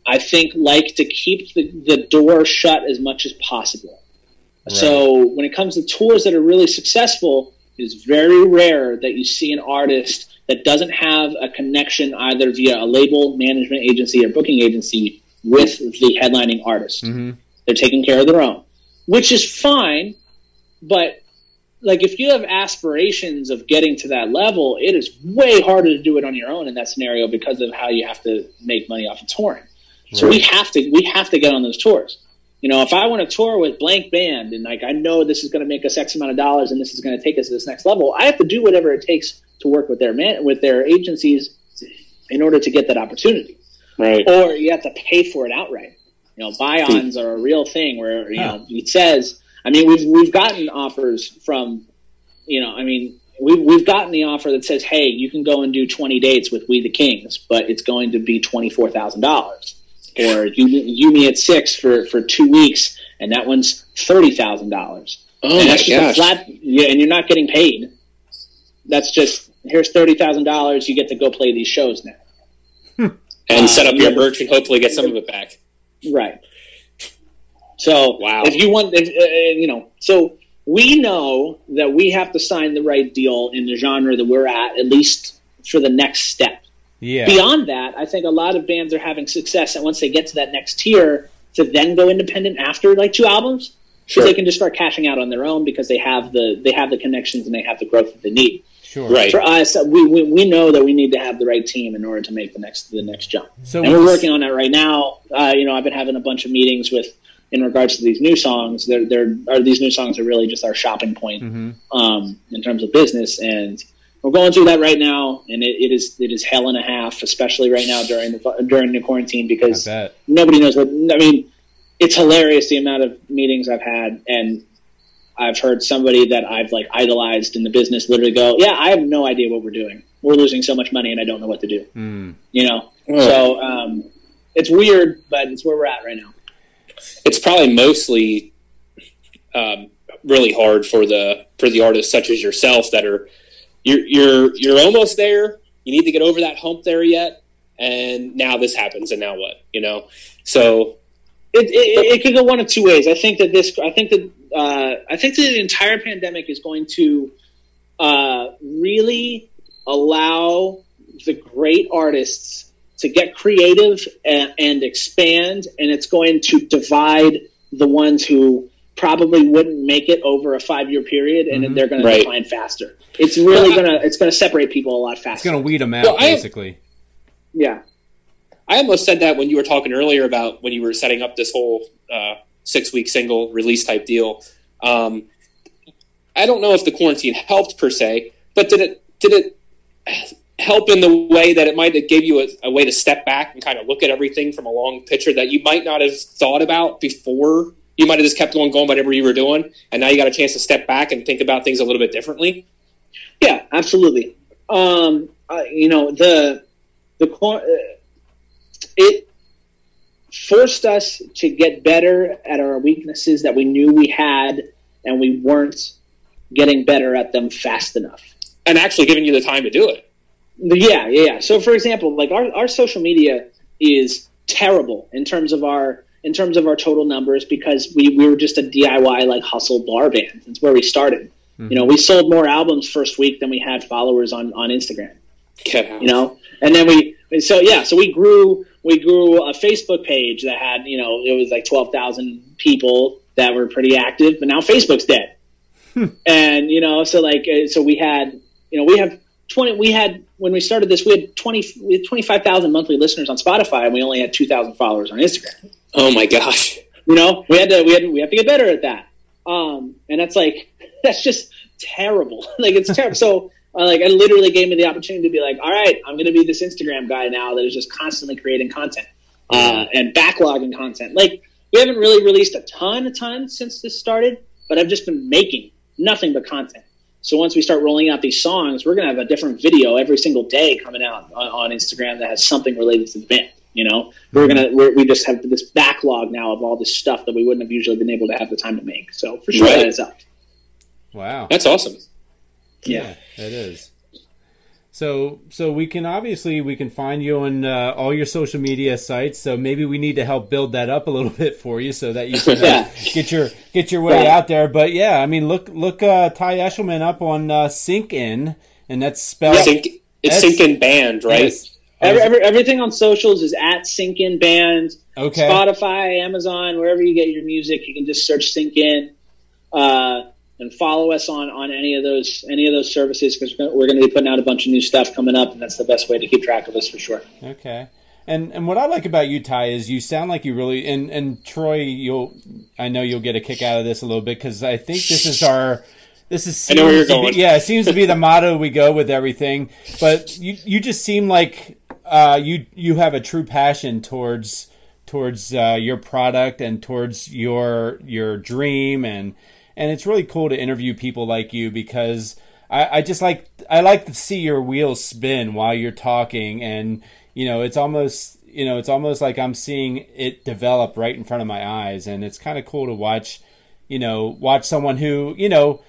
I think, like to keep the, the door shut as much as possible. So when it comes to tours that are really successful, It is very rare that you see an artist that doesn't have a connection either via a label, management agency, or booking agency with the headlining artist. Mhm. They're taking care of their own, which is fine. But like, if you have aspirations of getting to that level, it is way harder to do it on your own in that scenario because of how you have to make money off of touring. So we have to we have to get on those tours. You know, if I want to tour with blank band and like I know this is going to make us X amount of dollars and this is going to take us to this next level, I have to do whatever it takes to work with their man with their agencies in order to get that opportunity. Right. Or you have to pay for it outright. You know, buy-ons are a real thing where you Huh. know it says. I mean, we've we've gotten offers from, you know, I mean, we've we've gotten the offer that says, hey, you can go and do twenty dates with We the Kings, but it's going to be twenty four thousand dollars. Or you You Me at Six for for two weeks, and that one's thirty thousand dollars. Oh and my that's just a gosh. flat, yeah, and you're not getting paid. That's just here's thirty thousand dollars. You get to go play these shows now. Hmm. and set up your um, merch and hopefully get some of it back. Right. So Wow. if you want, if, uh, you know, so we know that we have to sign the right deal in the genre that we're at, at least for the next step. Yeah. Beyond that, I think a lot of bands are having success, and once they get to that next tier, to then go independent after like two albums, Sure. so they can just start cashing out on their own because they have the they have the connections and they have the growth that they need. Sure. Right. For us, we, we, we know that we need to have the right team in order to make the next the next jump So and we're working on that right now. Uh, you know, I've been having a bunch of meetings with in regards to these new songs. They're, they're these new songs are really just our shopping point Mhm. um, in terms of business, and we're going through that right now. And it, it is it is hell and a half, especially right now during the during the quarantine because nobody knows what. I mean, it's hilarious the amount of meetings I've had, and I've heard somebody that I've like idolized in the business literally go, "Yeah, I have no idea what we're doing. We're losing so much money, and I don't know what to do." Mm. You know, Oh. so um, it's weird, but it's where we're at right now. It's probably mostly um, really hard for the for the artists such as yourself that are you're you're you're almost there. You need to get over that hump there yet, and now this happens, and now what? You know, so It, it, it could go one of two ways. I think that this. I think that. Uh, I think that the entire pandemic is going to uh, really allow the great artists to get creative and, and expand, and it's going to divide the ones who probably wouldn't make it over a five year period, and Mhm. they're going Right. to decline faster. It's really Well, going to. It's going to separate people a lot faster. It's gonna weed them out, Well, I- basically. yeah. I almost said that when you were talking earlier about when you were setting up this whole uh, six week single release type deal. Um, I don't know if the quarantine helped per se, but did it did it help in the way that it might have gave you a, a way to step back and kind of look at everything from a long picture that you might not have thought about before? You might have just kept on going whatever you were doing, and now you got a chance to step back and think about things a little bit differently. Yeah, absolutely. Um, uh, you know the the uh, it forced us to get better at our weaknesses that we knew we had, and we weren't getting better at them fast enough. And actually giving you the time to do it. Yeah, yeah. yeah. So, for example, like our, our social media is terrible in terms of our in terms of our total numbers because we, we were just a DIY like hustle bar band. That's where we started. You know, we sold more albums first week than we had followers on on Instagram. Get out. You know, and then we so yeah, so we grew we grew a Facebook page that had you know it was like twelve thousand people that were pretty active, but now Facebook's dead. and you know, so like uh, so we had you know we have twenty we had when we started this we had twenty we had twenty five thousand monthly listeners on Spotify and we only had two thousand followers on Instagram. Oh my gosh. You know, we had to we had we have to get better at that. Um, and that's like that's just terrible. like it's terrible. So uh, like it literally gave me the opportunity to be like, all right, I'm going to be this Instagram guy now that is just constantly creating content uh, and backlogging content. Like we haven't really released a ton, a ton since this started, but I've just been making nothing but content. So once we start rolling out these songs, we're going to have a different video every single day coming out on, on Instagram that has something related to the band. You know, we're gonna we're, we just have this backlog now of all this stuff that we wouldn't have usually been able to have the time to make. So for sure Right. that is up. Wow. That's awesome. Yeah. it is. So so we can obviously we can find you on uh, all your social media sites. So maybe we need to help build that up a little bit for you so that you can uh, Yeah. get your get your way Yeah. out there. But yeah, I mean look look uh, Ty Eshelman up on uh, Sink In, and that's spelled Sink, it's S- Sinkin Band, right? Yes. Every, every, everything on socials is at Sink In Band. Okay. Spotify, Amazon, wherever you get your music, you can just search Sink In, uh, and follow us on, on any of those any of those services because we're going to be putting out a bunch of new stuff coming up, and that's the best way to keep track of us for sure. Okay. And and what I like about you, Ty, is you sound like you really and and Troy, you'll I know you'll get a kick out of this a little bit because I think this is our this is I know where you're to be- going. yeah, it seems to be the motto we go with everything. But you you just seem like uh, you you have a true passion towards towards uh, your product and towards your your dream and and it's really cool to interview people like you because I, I just like I like to see your wheels spin while you're talking. And you know it's almost you know it's almost like I'm seeing it develop right in front of my eyes. And it's kind of cool to watch you know watch someone who you know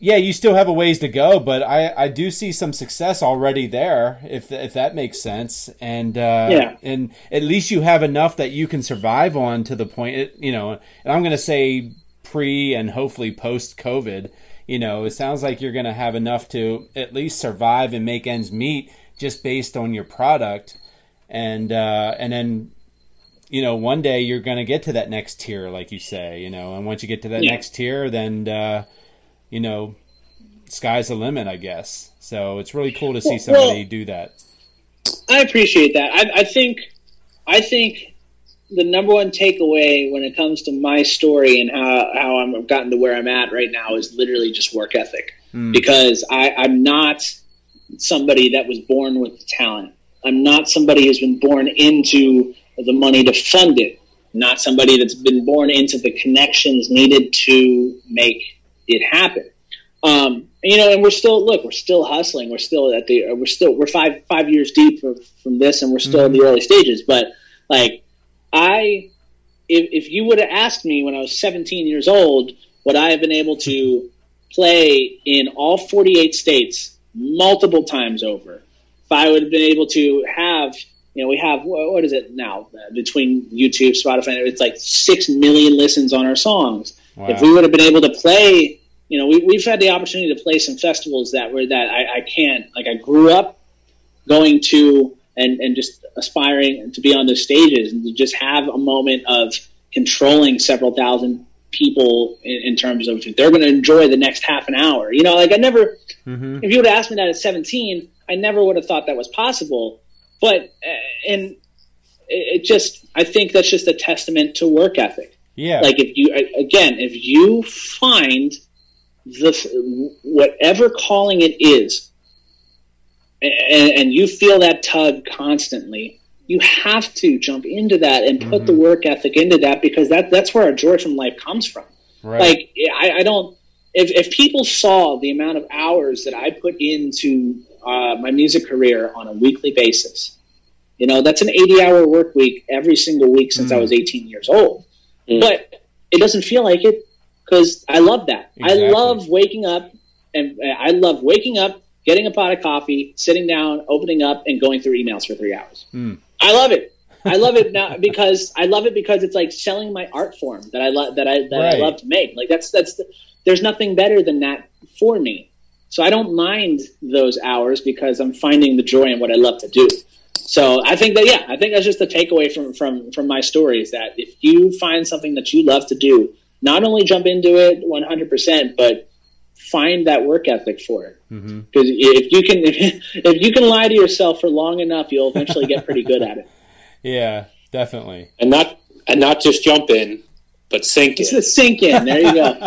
yeah you still have a ways to go but I I do see some success already there if if that makes sense. And uh Yeah. and at least you have enough that you can survive on to the point it, you know and I'm going to say pre and hopefully post covid you know it sounds like you're going to have enough to at least survive and make ends meet just based on your product and uh and then you know one day you're going to get to that next tier like you say you know and once you get to that Yeah. next tier then uh you know sky's the limit i guess so it's really cool to see somebody well- do that I appreciate that. I, I think, I think the number one takeaway when it comes to my story and how how I'm I've gotten to where I'm at right now is literally just work ethic. Because I, I'm not somebody that was born with the talent. I'm not somebody who's been born into the money to fund it. Not somebody that's been born into the connections needed to make it happen. Um, you know, and we're still look, we're still hustling. We're still at the, we're still, we're five five years deep from, from this, and we're still in the early stages. But like, I, if if you would have asked me when I was 17 years old, would I have been able to play in all 48 states multiple times over? If I would have been able to have, you know, we have what is it now between YouTube, Spotify, it's like six million listens on our songs. Wow. If we would have been able to play, you know, we, we've had the opportunity to play some festivals that were that I, I can't like. I grew up going to and and just aspiring to be on those stages and to just have a moment of controlling several thousand people in, in terms of they're going to enjoy the next half an hour. You know, like I never. hmm If you would have asked me that at 17, I never would have thought that was possible. But uh, and it, it just, I think that's just a testament to work ethic. yeah Like if you again, if you find the whatever calling it is, and, and you feel that tug constantly, you have to jump into that and put the work ethic into that because that that's where our joy from life comes from right like I, I don't if, if people saw the amount of hours that I put into uh, my music career on a weekly basis, you know, that's an 80 hour work week every single week since I was 18 years old. Mm. But it doesn't feel like it because I love that. Exactly. I love waking up and I love waking up, getting a pot of coffee, sitting down, opening up, and going through emails for three hours. Mm. I love it. I love it now because I love it because it's like selling my art form that I love that I that Right. I love to make. Like that's that's the, there's nothing better than that for me. So I don't mind those hours because I'm finding the joy in what I love to do. So I think that yeah, I think that's just the takeaway from from from my story is that if you find something that you love to do, not only jump into it 100%, but find that work ethic for it. hmm Because if you can if you can lie to yourself for long enough, you'll eventually get pretty good at it. yeah definitely and not and not just jump in, but sink It's in. the sink in. There you go.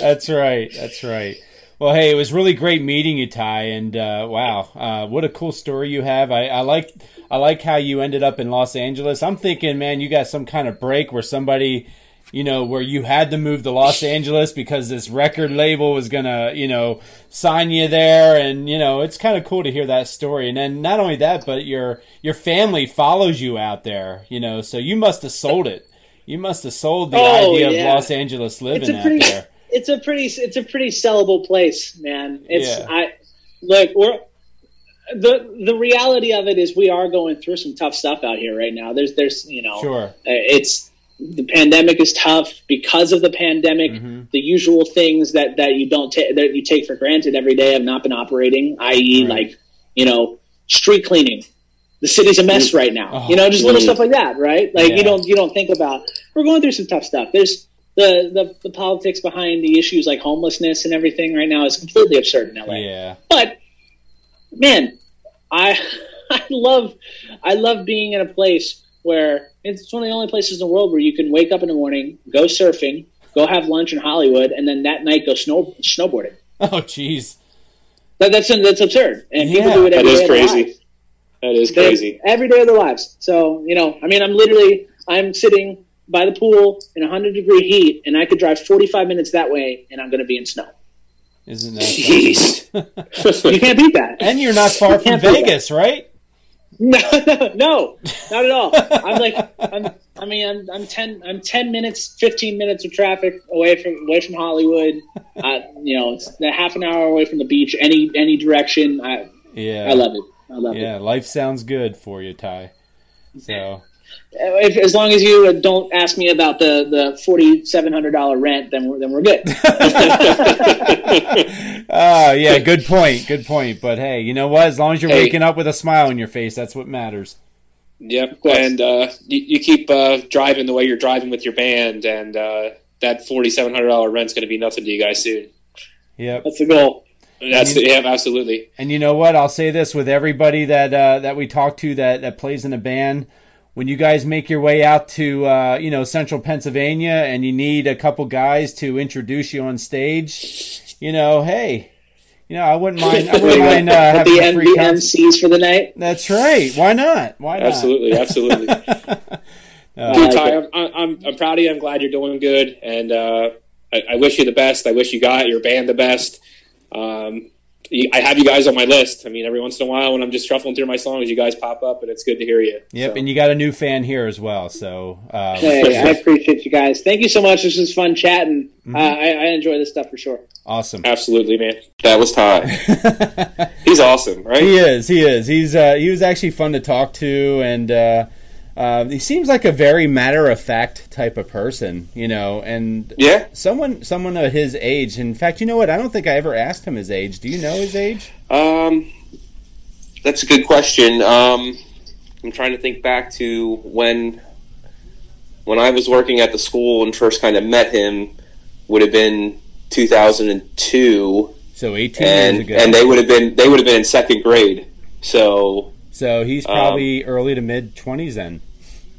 That's right. That's right. Well, hey, it was really great meeting you, Ty, and uh, wow, uh, what a cool story you have. I, I like I like how you ended up in Los Angeles. I'm thinking, man, you got some kind of break where somebody, you know, where you had to move to Los Angeles because this record label was gonna, you know, sign you there, and you know, it's kind of cool to hear that story. And then not only that, but your your family follows you out there, you know, so you must have sold it. You must have sold the Oh, idea yeah. of Los Angeles living It's a out pretty- there. it's a pretty it's a pretty sellable place, man. It's Yeah. I look we're the the reality of it is we are going through some tough stuff out here right now. There's there's you know Sure. it's the pandemic is tough because of the pandemic. Mhm. The usual things that that you don't take that you take for granted every day have not been operating, i.e., Right. like you know street cleaning. The city's a mess right now. Oh. you know, just little stuff like that, right? Like Yeah. you don't you don't think about. We're going through some tough stuff. There's the, the the politics behind the issues like homelessness and everything right now is completely absurd in LA. Yeah. But man, I I love I love being in a place where it's one of the only places in the world where you can wake up in the morning, go surfing, go have lunch in Hollywood, and then that night go snow snowboarding. Oh, jeez. That, that's that's absurd, and people Yeah. do it That every is day of their crazy. That is They- crazy. every day of their lives. So you know, I mean, I'm literally I'm sitting by the pool in 100 degree heat, and I could drive 45 minutes that way, and I'm going to be in snow. Isn't that? Jeez. You can't beat that. and you're not far from Can't do that. Vegas, right? No, no, no, not at all. I'm like, I'm, I mean, I'm, I'm ten, I'm ten minutes, fifteen minutes of traffic away from away from Hollywood. Uh, you know, it's a half an hour away from the beach. Any any direction. I Yeah. I love it. I love it. Yeah, life sounds good for you, Ty. So, it. If, as long as you uh, don't ask me about the the forty seven hundred dollar rent, then we're then we're good. ah, yeah, good point, good point. But hey, you know what? As long as you're Hey. waking up with a smile on your face, that's what matters. Yep, and uh, you, you keep uh, driving the way you're driving with your band, and uh, that forty seven hundred dollar rent's going to be nothing to you guys soon. Yep. That's the goal. That's yeah, absolutely. And you know what? I'll say this with everybody that uh, that we talk to that, that plays in a band. When you guys make your way out to uh, you know central Pennsylvania and you need a couple guys to introduce you on stage, you know, hey, you know, I wouldn't mind. I wouldn't mind uh, having the a free the. MCs for the night. That's right. Why not? Why not? Absolutely, absolutely. Uh, Dude, Ty. I'm, I'm, I'm proud of you. I'm glad you're doing good, and uh, I, I wish you the best. I wish you got your band the best. Um, I have you guys on my list. I mean, every once in a while when I'm just shuffling through my songs, you guys pop up, and it's good to hear you. Yep, So, and you got a new fan here as well. So um, Hey, I appreciate you guys. Thank you so much. This was fun chatting. Mm-hmm. Uh, I, I enjoy this stuff for sure. awesome. absolutely, man. That was Ty. He's awesome, right? He is. He is. He's. Uh, he was actually fun to talk to, and uh, he seems like a very matter of fact type of person. You know, and Yeah. someone someone of his age. In fact, you know what? I don't think I ever asked him his age. Do you know his age? Um, that's a good question. Um, I'm trying to think back to when when I was working at the school and first kind of met him. Would have been 2002, So 18 and years ago. and they would have been they would have been in second grade. So so he's Um, probably early to mid 20s then.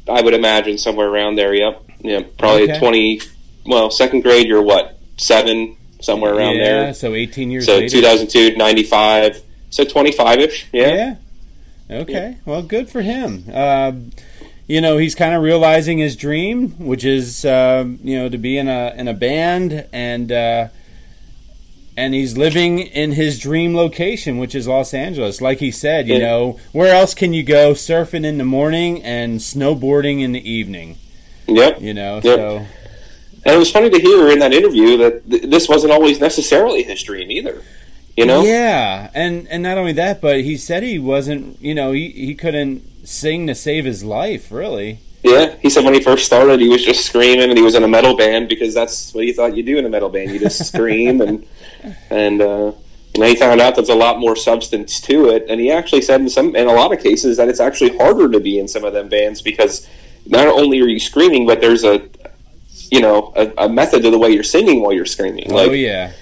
I would imagine somewhere around there. Yep. Yeah. Probably Okay. 20. Well, second grade. You're what? Seven. Somewhere around yeah. there. So 18 years So later. 2002, 95. So 25 ish. Yeah. Yeah. Okay. Well, good for him. Um, you know, he's kind of realizing his dream, which is um, you know to be in a in a band, and uh, and he's living in his dream location, which is Los Angeles. Like he said, you Yeah. know, where else can you go surfing in the morning and snowboarding in the evening? Yep. You know, Yep. so And it was funny to hear in that interview that th- this wasn't always necessarily his dream either. You know? Yeah, and and not only that, but he said he wasn't. You know, he he couldn't sing to save his life, really. Yeah. He said when he first started, he was just screaming, and he was in a metal band because that's what he thought you do in a metal band. You just scream, and and uh, and he found out there's a lot more substance to it. And he actually said in some in a lot of cases that it's actually harder to be in some of them bands because not only are you screaming, but there's a you know a, a method to the way you're singing while you're screaming. Like oh yeah.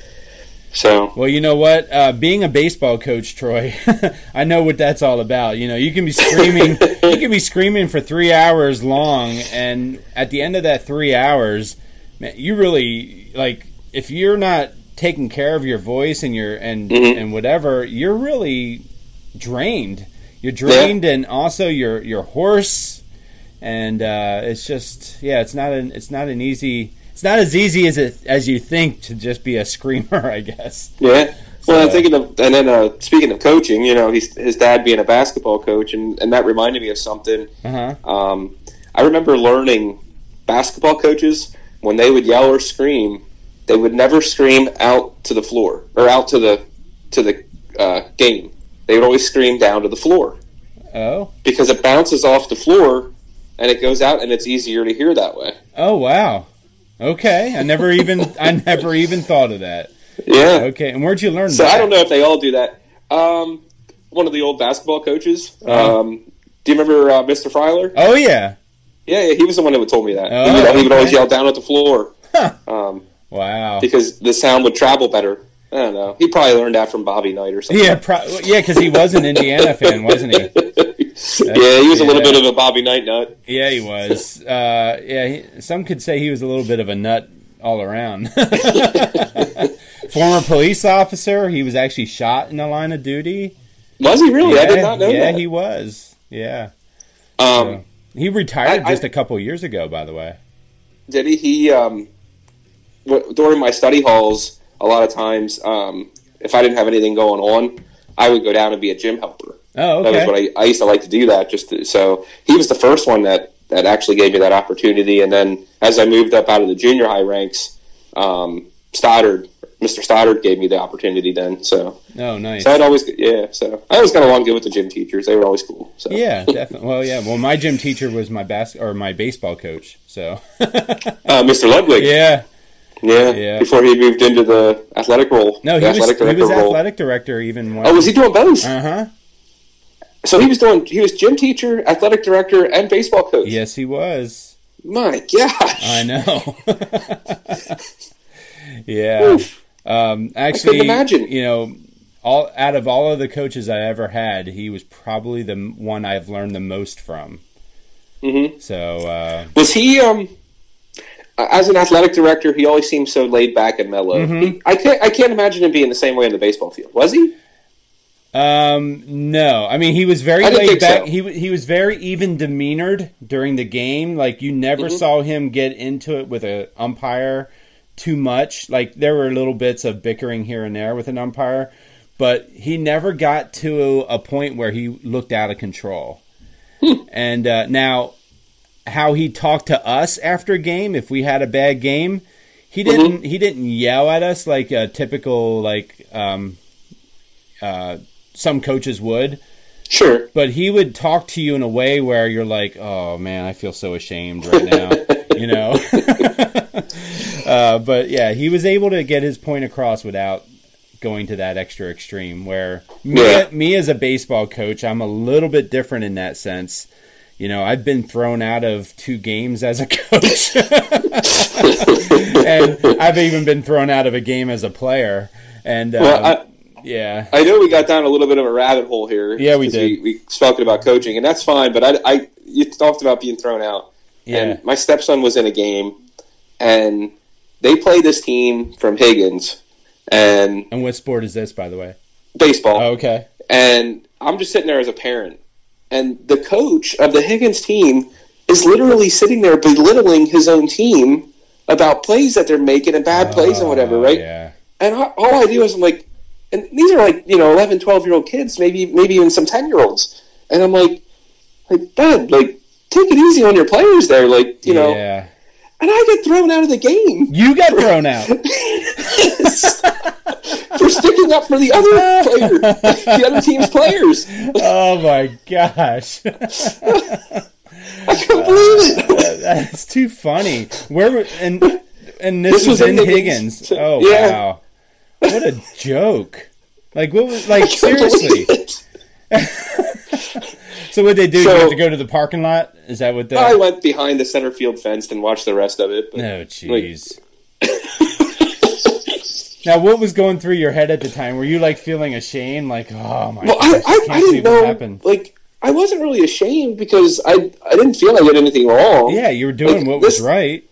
So. Well, you know what? Uh, being a baseball coach, Troy, I know what that's all about. You know, you can be screaming, you can be screaming for three hours long, and at the end of that three hours, man, you really like if you're not taking care of your voice and your and Mhm. and whatever, you're really drained. You're drained, and also you're you're hoarse, and uh, it's just yeah, it's not an it's not an easy. It's not as easy as it as you think to just be a screamer, I guess. Yeah. Well, I'm thinking of, and then uh, speaking of coaching, you know, he's, his dad being a basketball coach, and, and that reminded me of something. Uh huh. Um, I remember learning basketball coaches when they would yell or scream, they would never scream out to the floor or out to the to the uh, game. They would always scream down to the floor Oh. because it bounces off the floor and it goes out, and it's easier to hear that way. Oh wow. Okay. I never even I never even thought of that. Yeah. Okay. And where'd you learn that? So that? I don't know if they all do that. Um, one of the old basketball coaches. Uh-huh. Um, do you remember uh, Mr. Freiler? Oh yeah. Yeah, yeah, he was the one that would told me that. Oh, he, would, he would always yell down at the floor Huh. um, Wow. because the sound would travel better. I don't know. He probably learned that from Bobby Knight or something. Yeah, pro- yeah, because he was an Indiana fan, wasn't he? yeah, he was a little bit of a Bobby Knight nut. Yeah, he was. Uh, yeah, he, some could say he was a little bit of a nut all around. Former police officer. He was actually shot in the line of duty. Was he really? I did not know yeah, that. he was. Yeah, um, he retired I- I- just a couple years ago. By the way. did he? He um, w- during my study halls, a lot of times, um, if I didn't have anything going on, I would go down and be a gym helper. Oh, okay. That was what I, I used to like to do. That just to, so he was the first one that that actually gave me that opportunity. And then as I moved up out of the junior high ranks, um, Stoddard, Mr. Stoddard, gave me the opportunity. Then so oh, nice. so I'd always yeah. So I always got along good with the gym teachers. They were always cool. So Yeah, definitely. Well, yeah. Well, my gym teacher was my bas- or my baseball coach. So uh, Mr. Ludwig, yeah. yeah, Yeah. before he moved into the athletic role. No, he was athletic he was director role. athletic director even when. Oh, was he doing both? Uh huh. So he was doing. He was gym teacher, athletic director, and baseball coach. Yes, he was. My gosh. I know. yeah. Oof. Um, actually, imagine. you know, all out of all of the coaches I ever had, he was probably the one I've learned the most from. Mhm. So uh, Was he um as an athletic director? He always seemed so laid back and mellow. Mhm. He, I can't. I can't imagine him being the same way in the baseball field. Was he? Um, no, I mean he was very laid back. so. He he was very even demeanored during the game. Like you never Mm-hmm. saw him get into it with a umpire too much. Like there were little bits of bickering here and there with an umpire, but he never got to a point where he looked out of control. Hmm. And uh, now, how he talked to us after a game if we had a bad game, he Mm-hmm. didn't he didn't yell at us like a typical like um, uh, some coaches would Sure. but he would talk to you in a way where you're like, "Oh man, I feel so ashamed right now," you know. uh, but yeah, he was able to get his point across without going to that extra extreme. Where me, Yeah. me as a baseball coach, I'm a little bit different in that sense. You know, I've been thrown out of two games as a coach, and I've even been thrown out of a game as a player. And uh, Well, I, yeah, I know we got down a little bit of a rabbit hole here. Yeah, we did. We, we about coaching, and that's fine. But I, I, you talked about being thrown out. yeah, And my stepson was in a game, and they played this team from Higgins and and what sport is this, by the way? baseball. Oh, okay. And I'm just sitting there as a parent. And the coach of the Higgins team is literally sitting there belittling his own team about plays that they're making and bad plays and whatever, Oh, right? Yeah. And I, all I do is I'm like, and these are like, you know, 11, 12 year old kids, maybe maybe even some 10 year olds. And I'm like, like, Dad, like, take it easy on your players there. Like, you know, and I get thrown out of the game You got thrown out. for sticking up for the other player, the other team's players. oh my gosh. I couldn't believe it. Uh, that's too funny. Where and and this, This was, was in in Higgins. Higgins. Oh Yeah. wow. What a joke. Like what was like seriously. So what they do? So- you have to go to the parking lot? Is that what the I went behind the center field fence and watched the rest of it. No jeez. now what was going through your head at the time? Were you like feeling ashamed? Like, oh my well, I, gosh, I, can't I believe didn't know. happened. Like, I wasn't really ashamed because I I didn't feel I did anything wrong. Yeah, you were doing Like, what this- was right.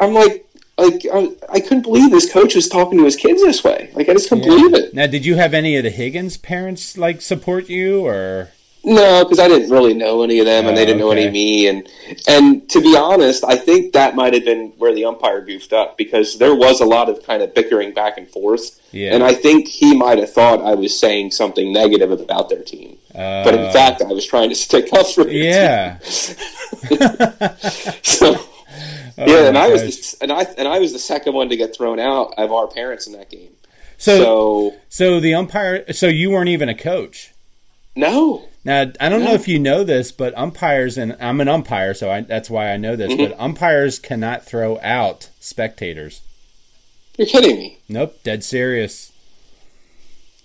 I'm like, like I, I couldn't believe this coach was talking to his kids this way. Like, I just couldn't Yeah. believe it. Now, did you have any of the Higgins parents like support you, or No, because I didn't really know any of them, and Oh, they didn't know any of me. And and to be honest, I think that might have been where the umpire goofed up because there was a lot of kind of bickering back and forth. yeah? And I think he might have thought I was saying something negative about their team, but in Uh, fact, I was trying to stick up for. yeah. So Oh yeah, and I was the, and I and I was the second one to get thrown out of our parents in that game. so, so So the umpire. So you weren't even a coach. no, Now I don't know if you know this, but umpires and I'm an umpire, so I, that's why I know this. Mm-hmm. But umpires cannot throw out spectators. you're kidding me. Nope, dead serious.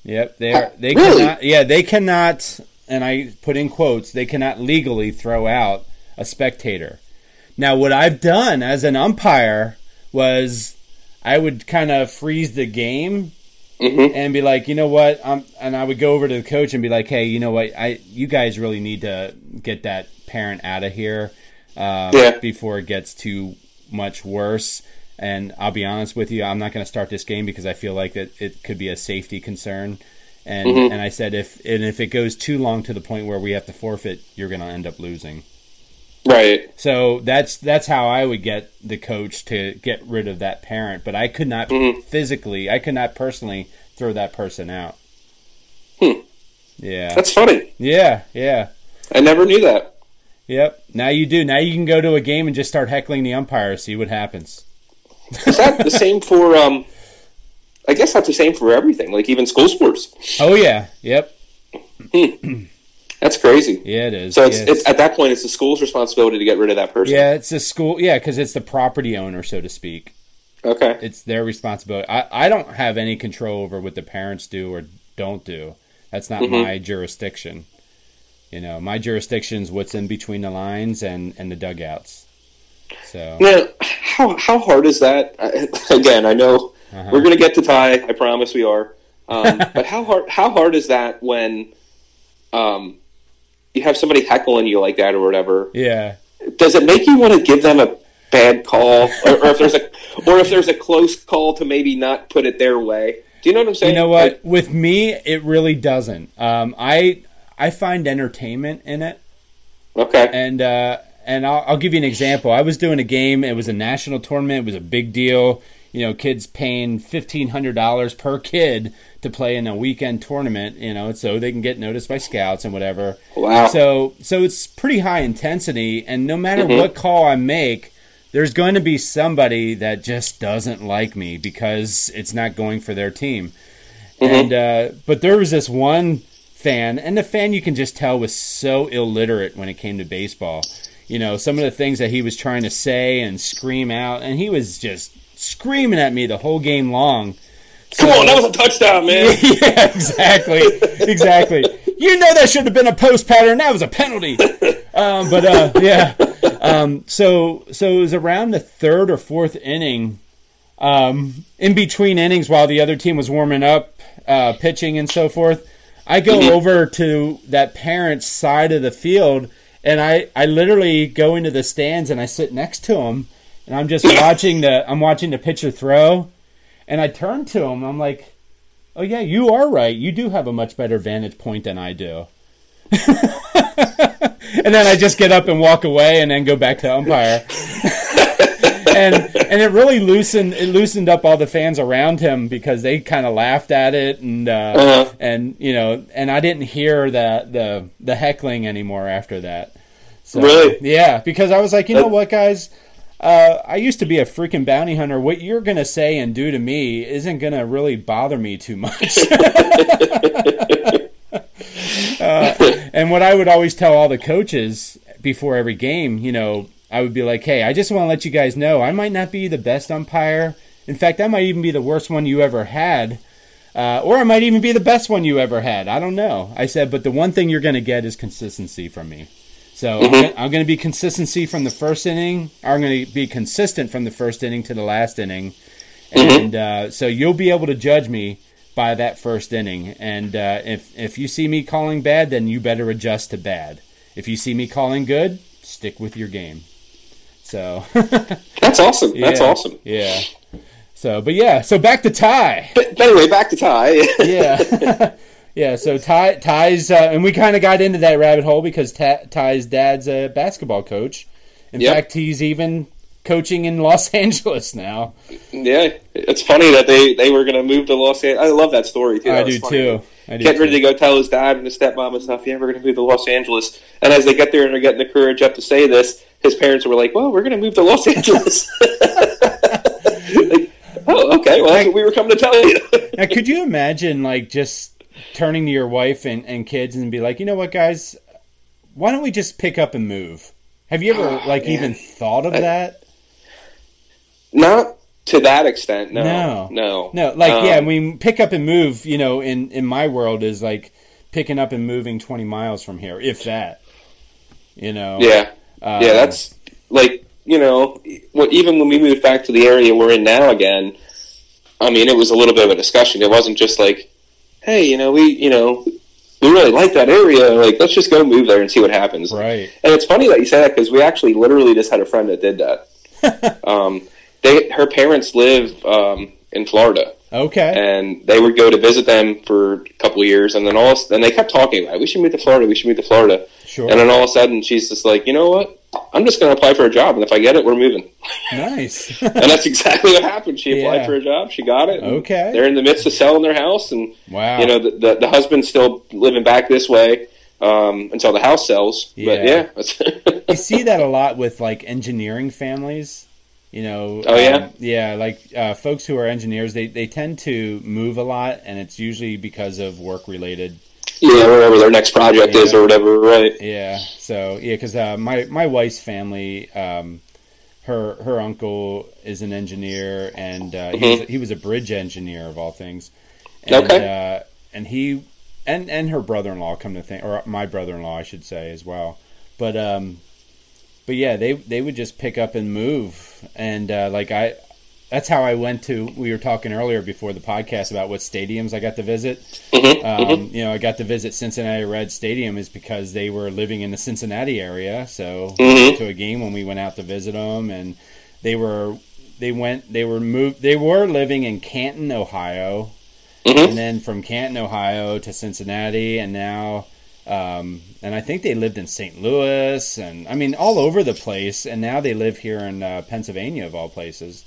Yep, they are. They Really? cannot. Yeah, they cannot. And I put in quotes. They cannot legally throw out a spectator. Now, what I've done as an umpire was I would kind of freeze the game Mhm. and be like, you know what? Um, and I would go over to the coach and be like, hey, you know what? I you guys really need to get that parent out of here um, Yeah. before it gets too much worse. And I'll be honest with you, I'm not going to start this game because I feel like that it could be a safety concern. And Mhm. and I said if and if it goes too long to the point where we have to forfeit, you're going to end up losing. Right. So that's that's how I would get the coach to get rid of that parent. But I could not Mhm. physically, I could not personally throw that person out. Hmm. Yeah, That's funny. yeah, yeah, I never knew that. yep. Now you do. Now you can go to a game and just start heckling the umpire, see what happens. Is that the same for? Um, I guess that's the same for everything, like even school sports. Oh yeah, yep, That's crazy. yeah. It is. So it's, yeah, it's at that point, it's the school's responsibility to get rid of that person. yeah, it's the school. Yeah, because it's the property owner, so to speak. Okay. It's their responsibility. I, I don't have any control over what the parents do or don't do. That's not Mhm. my jurisdiction. You know, my jurisdiction's what's in between the lines and, and the dugouts. So Now, how how hard is that? I- Again, I know uh-huh. we're going to get to Ty. I promise we are. Um, but how hard how hard is that when um, you have somebody heckling you like that or whatever? yeah. Does it make you want to give them a bad call, or, or if there's a or if there's a close call to maybe not put it their way? Do you know what I'm saying? You know what? With me, it really doesn't. Um, I I find entertainment in it, Okay. and uh, and I'll, I'll give you an example. I was doing a game. It was a national tournament. It was a big deal. You know, kids paying fifteen hundred dollars per kid to play in a weekend tournament. You know, so they can get noticed by scouts and whatever. Wow. So so it's pretty high intensity, and no matter Mhm. what call I make, there's going to be somebody that just doesn't like me because it's not going for their team. And uh, but there was this one fan, and the fan you can just tell was so illiterate when it came to baseball. You know, some of the things that he was trying to say and scream out, and he was just screaming at me the whole game long. Come on, that was a touchdown, man. yeah, exactly, exactly. You know that should have been a post pattern. That was a penalty. Um, but uh, yeah, um, so so it was around the third or fourth inning, um, in between innings while the other team was warming up, uh, pitching and so forth. I go over to that parent's side of the field, and I I literally go into the stands and I sit next to him, and I'm just watching the I'm watching the pitcher throw, and I turn to him. I'm like, "Oh yeah, you are right. You do have a much better vantage point than I do." and then I just get up and walk away, and then go back to umpire. and and it really loosened it loosened up all the fans around him because they kind of laughed at it, and uh, Uh-huh. and you know, and I didn't hear the the the heckling anymore after that. So, Really? Yeah, because I was like, you know what, guys. Uh, I used to be a freaking bounty hunter. What you're gonna say and do to me isn't gonna really bother me too much. uh, and what I would always tell all the coaches before every game, you know, I would be like, "Hey, I just want to let you guys know I might not be the best umpire. In fact, I might even be the worst one you ever had, uh, or I might even be the best one you ever had. I don't know." I said, "But the one thing you're going to get is consistency from me." So I'm gonna- I'm going to be consistency from the first inning. I'm going to be consistent from the first inning to the last inning, and uh, so you'll be able to judge me by that first inning. And uh, if if you see me calling bad, then you better adjust to bad. If you see me calling good, stick with your game. So That's awesome. That's yeah, awesome. Yeah. So, but yeah. So back to Ty. But, but anyway, back to Ty. Yeah. yeah. So Ty Ty's uh, and we kind of got into that rabbit hole because Ty, Ty's dad's a basketball coach. In Yep. fact, he's even coaching in Los Angeles now. yeah, it's funny that they, they were going to move to Los Angeles. I love that story too. I That was do funny. too. I do Getting ready to go tell his dad and his stepmom and stuff, yeah, we're going to move to Los Angeles. And as they get there and are getting the courage up to say this, his parents were like, "Well, we're going to move to Los Angeles." Like, oh, okay. Well, that's what we were coming to tell you. Now, could you imagine, like, just turning to your wife and, and kids and be like, you know what, guys, why don't we just pick up and move? Have you ever, like, man. even thought of that? Not to that extent. No, No. no, No, like, Um, yeah, I mean, pick up and move, you know, in, in my world is like picking up and moving 20 miles from here, if that. You know? Yeah, Um, yeah. That's like you know, well, even when we moved back to the area we're in now again. I mean, it was a little bit of a discussion. It wasn't just like, hey, you know, we, you know, we really like that area. Like, let's just go move there and see what happens. Right. And it's funny that you say that because we actually literally just had a friend that did that. um, they, her parents live um, in Florida, Okay. and they would go to visit them for a couple of years, and then all, then they kept talking about, it. we should move to Florida, we should move to Florida, Sure. and then all of a sudden she's just like, you know what? I'm just going to apply for a job, and if I get it, we're moving. nice. and that's exactly what happened. She applied Yeah. for a job, she got it. Okay. They're in the midst of selling their house, and wow. you know the, the the husband's still living back this way um, until the house sells. Yeah. But yeah, you see that a lot with like engineering families. You know, Oh, yeah? um, yeah, like uh, folks who are engineers, they they tend to move a lot, and it's usually because of work related. yeah, wherever their next project is or whatever, right? Yeah, so yeah, because uh, my my wife's family, um, her her uncle is an engineer, and uh, he, was, he was a bridge engineer of all things. And, Okay. uh, and he and and her brother in law come to think, or my brother in law, I should say as well. But um, but yeah, they they would just pick up and move, and uh, like I. That's how I went to. We were talking earlier before the podcast about what stadiums I got to visit. Mhm, Um, you know, I got to visit Cincinnati Red Stadium is because they were living in the Cincinnati area. So we Mhm. went to a game when we went out to visit them, and they were they went they were moved they were living in Canton, Ohio, Mhm. and then from Canton, Ohio to Cincinnati, and now. Um, and I think they lived in St. Louis, and I mean all over the place. And now they live here in uh, Pennsylvania, of all places.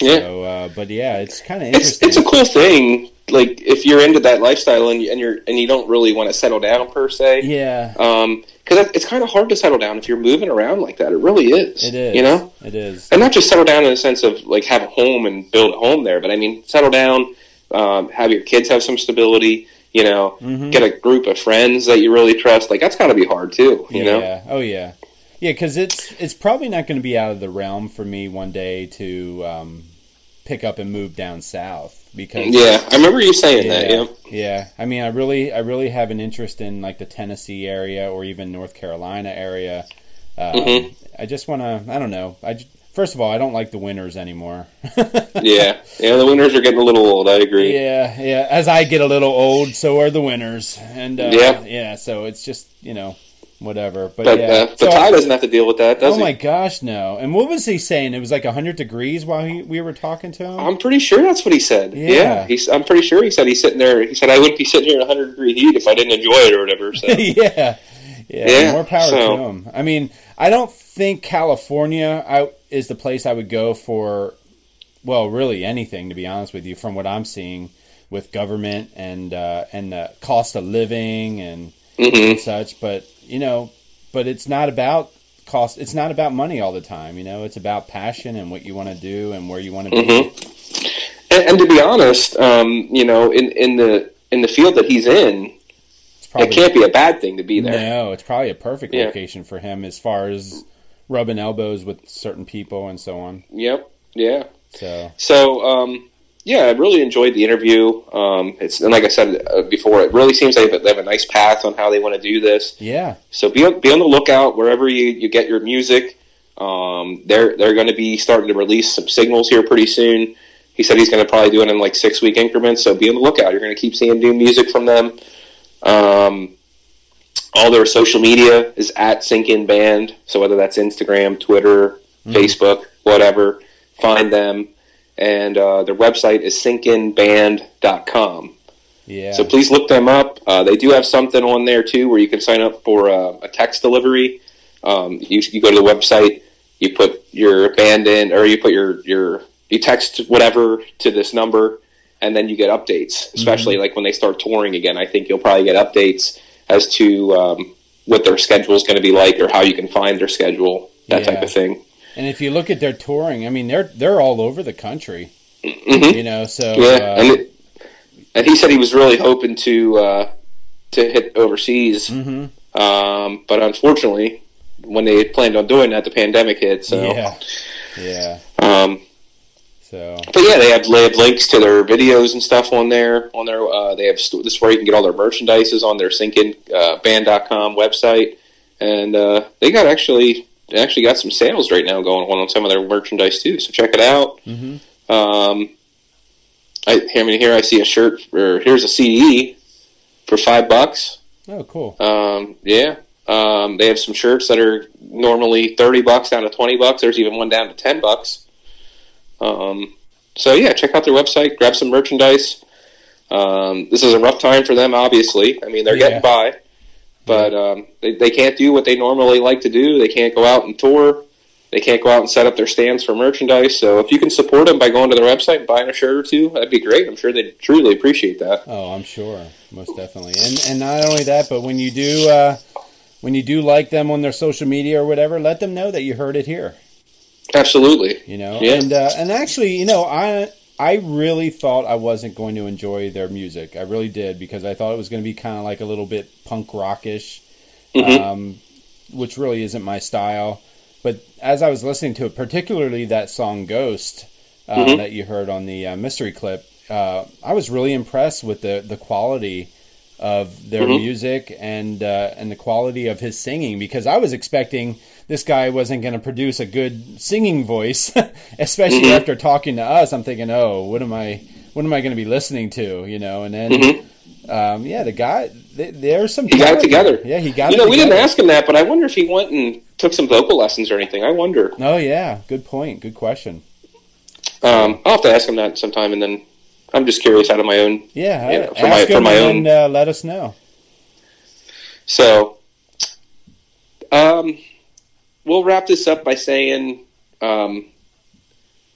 Yeah. So, uh, but yeah, it's kind of It's interesting. it's a cool thing. Like if you're into that lifestyle and, you, and you're and you don't really want to settle down per se. yeah, Um, because it's kind of hard to settle down if you're moving around like that. It really is. it is. You know. it is. and not just settle down in the sense of like have a home and build a home there, but I mean settle down, um, have your kids have some stability, you know, Mhm. get a group of friends that you really trust. Like that's got to be hard too, you know. Yeah. Oh yeah. Yeah, because it's it's probably not going to be out of the realm for me one day to um, pick up and move down south because Yeah, I remember you saying that. yeah, Yeah, yeah. I mean, I really I really have an interest in like the Tennessee area or even North Carolina area. Um, Mhm. I just want to. I don't know. I first of all, I don't like the winters anymore. yeah, yeah. The winters are getting a little old. I agree. Yeah, yeah. As I get a little old, so are the winters, and uh, Yeah. yeah. So it's just you know whatever. But, But yeah, uh, the So- Ty doesn't have to deal with that, does oh he? Oh my gosh, no! And what was he saying? It was like hundred degrees while he, we were talking to him. I'm pretty sure that's what he said. Yeah. Yeah, he's. I'm pretty sure he said he's sitting there. He said I wouldn't be sitting here in 100 degree heat if I didn't enjoy it or whatever. So yeah, yeah, Yeah, More power so- to him. I mean, I don't think California I, is the place I would go for. Well, really anything to be honest with you, from what I'm seeing with government and uh, and the cost of living and hmm and such. But you know, but it's not about cost. It's not about money all the time. You know, it's about passion and what you want to do and where you want to be. Mhm. and, and to be honest, um, you know, in in the in the field that he's in, probably it can't be a bad thing to be there. no. It's probably a perfect Yeah. location for him as far as rubbing elbows with certain people and so on. Yep. Yeah. So So, um, yeah, I really enjoyed the interview. Um, it's and like I said uh, before, it really seems they have, they have a nice path on how they want to do this. yeah, So be on, be on the lookout wherever you, you get your music. Um, they're they're going to be starting to release some signals here pretty soon. He said he's going to probably do it in like six week increments. So be on the lookout. You're going to keep seeing new music from them. Um, all their social media is at Sink In Band. So whether that's Instagram, Twitter, Facebook, whatever, find them. And uh, their website is sinkinband.com. yeah. So please look them up. Uh, they do have something on there too where you can sign up for uh, a text delivery. Um, you, you go to the website, you put your band in, or you put your, your you text whatever to this number, and then you get updates. Especially like when they start touring again, I think you'll probably get updates as to um, what their schedule is going to be like or how you can find their schedule that Yeah. type of thing. And if you look at their touring, I mean, they're they're all over the country. hmm You know, so Yeah, uh, and it, and he said he was really hoping to uh, to hit overseas, mhm. um, but unfortunately, when they planned on doing that, the pandemic hit. So, yeah, yeah. um, So but yeah, they have they have links to their videos and stuff on there. On their uh, they have st- this is where you can get all their merchandises on their sinkinband.com website, and uh, they got actually they actually got some sales right now going on on some of their merchandise too. So check it out. mhm. Um, I, I mean, here I see a shirt, or here's a CD for five bucks. oh, cool. Um, yeah, um, they have some shirts that are normally thirty bucks down to twenty bucks. There's even one down to ten bucks. Um, so yeah, check out their website, grab some merchandise. Um, this is a rough time for them, obviously. I mean, they're Yeah. getting by, but um, they, they can't do what they normally like to do. They can't go out and tour. They can't go out and set up their stands for merchandise. So if you can support them by going to their website and buying a shirt or two, that'd be great. I'm sure they'd truly appreciate that. Oh, I'm sure, most definitely. And and not only that, but when you do uh, when you do like them on their social media or whatever, let them know that you heard it here. Absolutely. You know, Yeah. and uh, and actually, you know, I I really thought I wasn't going to enjoy their music. I really did because I thought it was going to be kind of like a little bit punk rockish, Mhm. um, which really isn't my style. But as I was listening to it, particularly that song "Ghost" uh, Mhm. that you heard on the uh, mystery clip, uh, I was really impressed with the the quality of their Mhm. music and uh, and the quality of his singing because I was expecting this guy wasn't going to produce a good singing voice, especially Mhm. after talking to us. I'm thinking, oh, what am I what am I going to be listening to? You know, and then Mhm. um, yeah, the guy th there's some He got it together. Yeah, he got You it. know, we didn't ask him that, but I wonder if he went and took some vocal lessons or anything. I wonder. Oh yeah, good point. Good question. Um, I'll have to ask him that sometime, and then I'm just curious out of my own. Yeah, Yeah, ask for my- him for my and uh, let us know. So, um, we'll wrap this up by saying, um,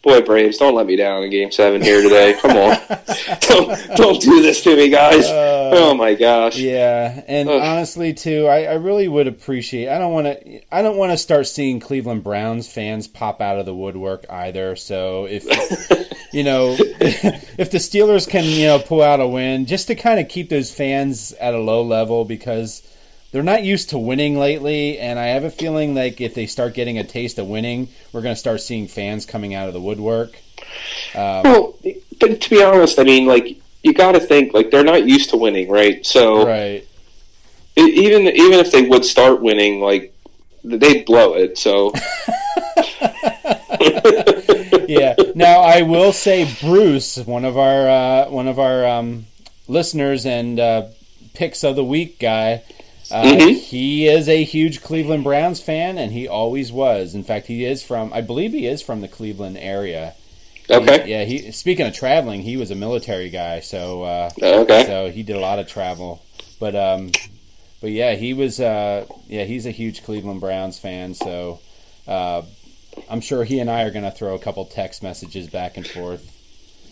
boy, Braves, don't let me down in Game Seven here today. Come on, don't don't do this to me, guys. Uh, oh my gosh. Yeah, and Ugh. honestly, too, I, I really would appreciate. I don't want to. I don't want to start seeing Cleveland Browns fans pop out of the woodwork either. So if you know, if the Steelers can you know pull out a win, just to kind of keep those fans at a low level because they're not used to winning lately, and I have a feeling like if they start getting a taste of winning, we're going to start seeing fans coming out of the woodwork. Um, Well, but to be honest, I mean, like you got to think like they're not used to winning, right? So right. e- even even if they would start winning, like they'd blow it. So yeah. Now I will say, Bruce, one of our uh, one of our um, listeners and uh, picks of the week guy. Uh, Mhm. He is a huge Cleveland Browns fan, and he always was. In fact, he is from. I believe he is from the Cleveland area. okay, He- yeah. He speaking of traveling, he was a military guy, so uh, okay. so he did a lot of travel. But um, but yeah, he was uh, yeah, he's a huge Cleveland Browns fan. So uh, I'm sure he and I are going to throw a couple text messages back and forth.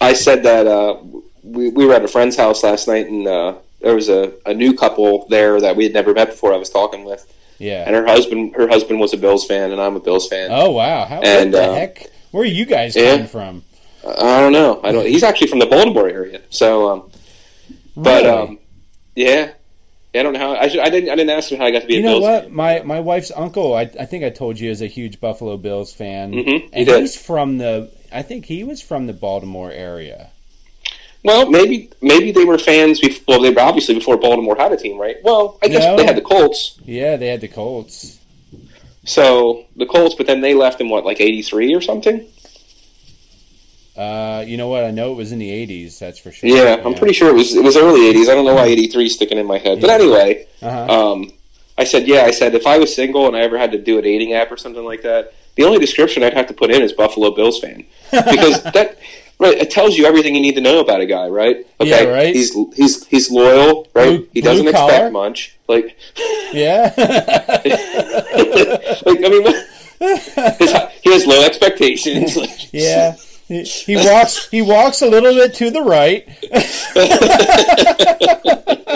I said that uh, we, we were at a friend's house last night, and uh, there was a, a new couple there that we had never met before. I was talking with, Yeah. and her husband her husband was a Bills fan, and I'm a Bills fan. Oh wow! How And, the uh, heck? Where are you guys yeah. coming from? I don't know. I don't. He's actually from the Baltimore area, so um, but Really? um, yeah. Yeah, I don't know how. I, should, I didn't. I didn't ask him how I got to be you a know Bills what? fan. My my wife's uncle, I, I think I told you, is a huge Buffalo Bills fan, Mhm, you and did. he's from the. I think he was from the Baltimore area. Well, maybe maybe they were fans. Before, well, they were obviously before Baltimore had a team, right? Well, I guess No. they had the Colts. Yeah, they had the Colts. So the Colts, but then they left in what, like '83 or something? Uh, you know what? I know it was in the '80s. That's for sure. Yeah, I'm pretty sure it was it was early '80s. I don't know why '83 is sticking in my head, but Yeah. anyway, Uh-huh. um, I said, yeah, I said if I was single and I ever had to do a dating app or something like that, the only description I'd have to put in is Buffalo Bills fan because that. Right, it tells you everything you need to know about a guy, right? Okay, Yeah, right. He's he's he's loyal, right? Blue- he doesn't expect collar. much. Like, Yeah. like I mean, his, he has low expectations. Yeah. He, he walks. He walks a little bit to the right.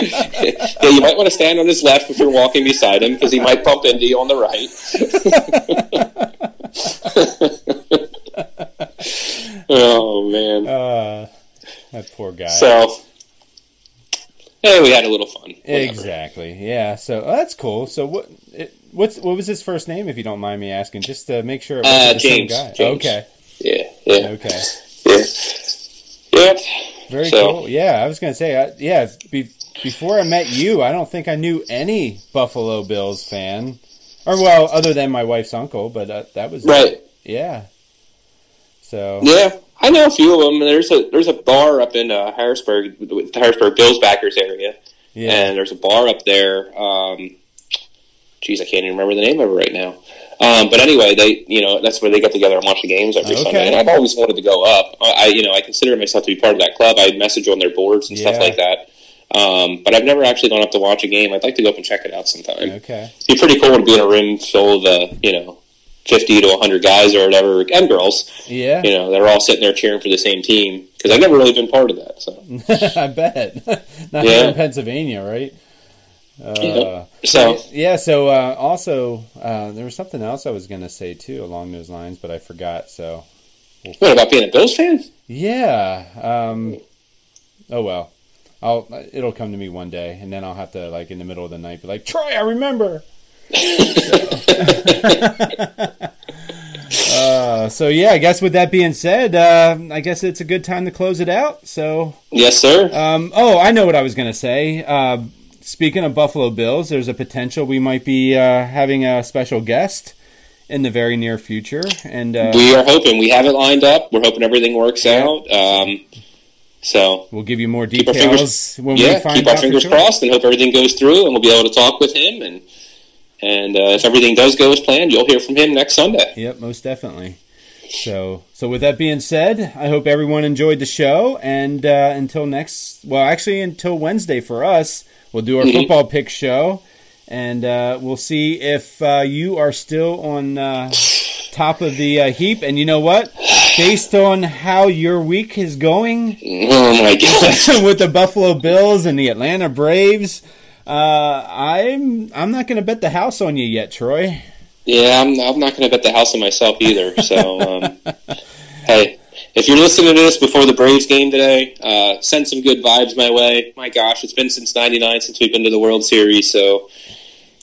yeah, you might want to stand on his left if you're walking beside him because he might bump into you on the right. Man. Uh, that poor guy. So, hey, we had a little fun. Whatever. Exactly. Yeah. So oh, that's cool. So what? It, what's what was his first name, if you don't mind me asking, just to make sure it wasn't Uh, the same James. guy. James. Okay. Yeah, yeah, Okay. yeah, yeah. Very So- cool. Yeah, I was gonna say, I, yeah. Be, before I met you, I don't think I knew any Buffalo Bills fan, or well, other than my wife's uncle. But uh, that was Right. Yeah. So Yeah, I know a few of them. There's a there's a bar up in uh, Harrisburg, the Harrisburg Bills backers area, yeah. and there's a bar up there. Um, geez, I can't even remember the name of it right now. Um, but anyway, they you know that's where they get together and watch the games every Okay. Sunday. And I've always wanted to go up. I I- you know I consider myself to be part of that club. I message on their boards and stuff like that. Um, but I've never actually gone up to watch a game. I'd like to go up and check it out sometime. okay. It'd be pretty cool to be in a room full of uh, you know fifty to hundred guys or whatever, and girls Yeah. you know, they're all sitting there cheering for the same team because I've never really been part of that. So, I bet. Not Yeah. here in Pennsylvania, right? Uh, Yeah. so Yeah, so uh, also uh, there was something else I was going to say too along those lines, but I forgot. So what about being a Bills fan? yeah, um, oh well, I'll it'll come to me one day, and then I'll have to like in the middle of the night be like, Troy, I remember. Uh, so yeah, I guess with that being said, uh, I guess it's a good time to close it out. So Yes, sir. um, oh, I know what I was going to say. Uh, speaking of Buffalo Bills, there's a potential we might be uh, having a special guest in the very near future, and uh, we are hoping we have it lined up. We're hoping everything works out. Um, so we'll give you more keep our details fingers, when we yeah, find keep our out. fingers sure. crossed and hope everything goes through, and we'll be able to talk with him. And and uh, if everything does go as planned, you'll hear from him next Sunday. Yep, most definitely. So, so with that being said, I hope everyone enjoyed the show, and uh, until next, well, actually until Wednesday for us, we'll do our Mhm. football pick show, and uh, we'll see if uh, you are still on uh, top of the uh, heap. And you know what? Based on how your week is going Oh my god! with the Buffalo Bills and the Atlanta Braves, uh, I'm I'm not going to bet the house on you yet, Troy. Yeah, I'm, I'm not going to bet the house on myself either. So, um, hey, if you're listening to this before the Braves game today, uh, send some good vibes my way. My gosh, it's been since '99 since we've been to the World Series. So,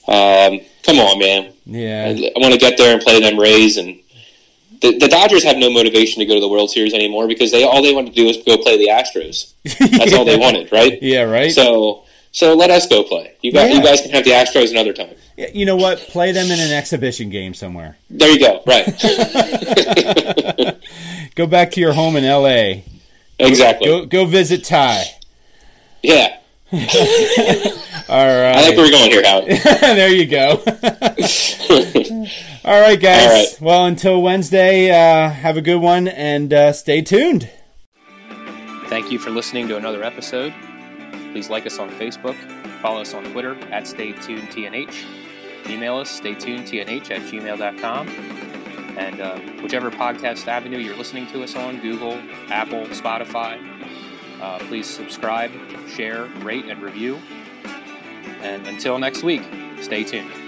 um, come on, man. Yeah, I, I want to get there and play them Rays. And the, the Dodgers have no motivation to go to the World Series anymore because they all they want to do is go play the Astros. That's all they wanted, right? Yeah, right. So, so let us go play. You guys, Yeah. you guys can have the Astros another time. Yeah, You know what? Play them in an exhibition game somewhere. There you go. Right. Go back to your home in L.A. exactly. Go go visit Ty. Yeah. All right. I right. think we're going here, Howard. there you go. All right, guys. All right. Well, until Wednesday, uh, have a good one and uh, stay tuned. Thank you for listening to another episode. Please like us on Facebook, follow us on Twitter at StayTunedTNH, email us staytunedtnh at gmail.com, and uh, whichever podcast avenue you're listening to us on Google, Apple, Spotify uh, please subscribe, share, rate, and review. And until next week, stay tuned.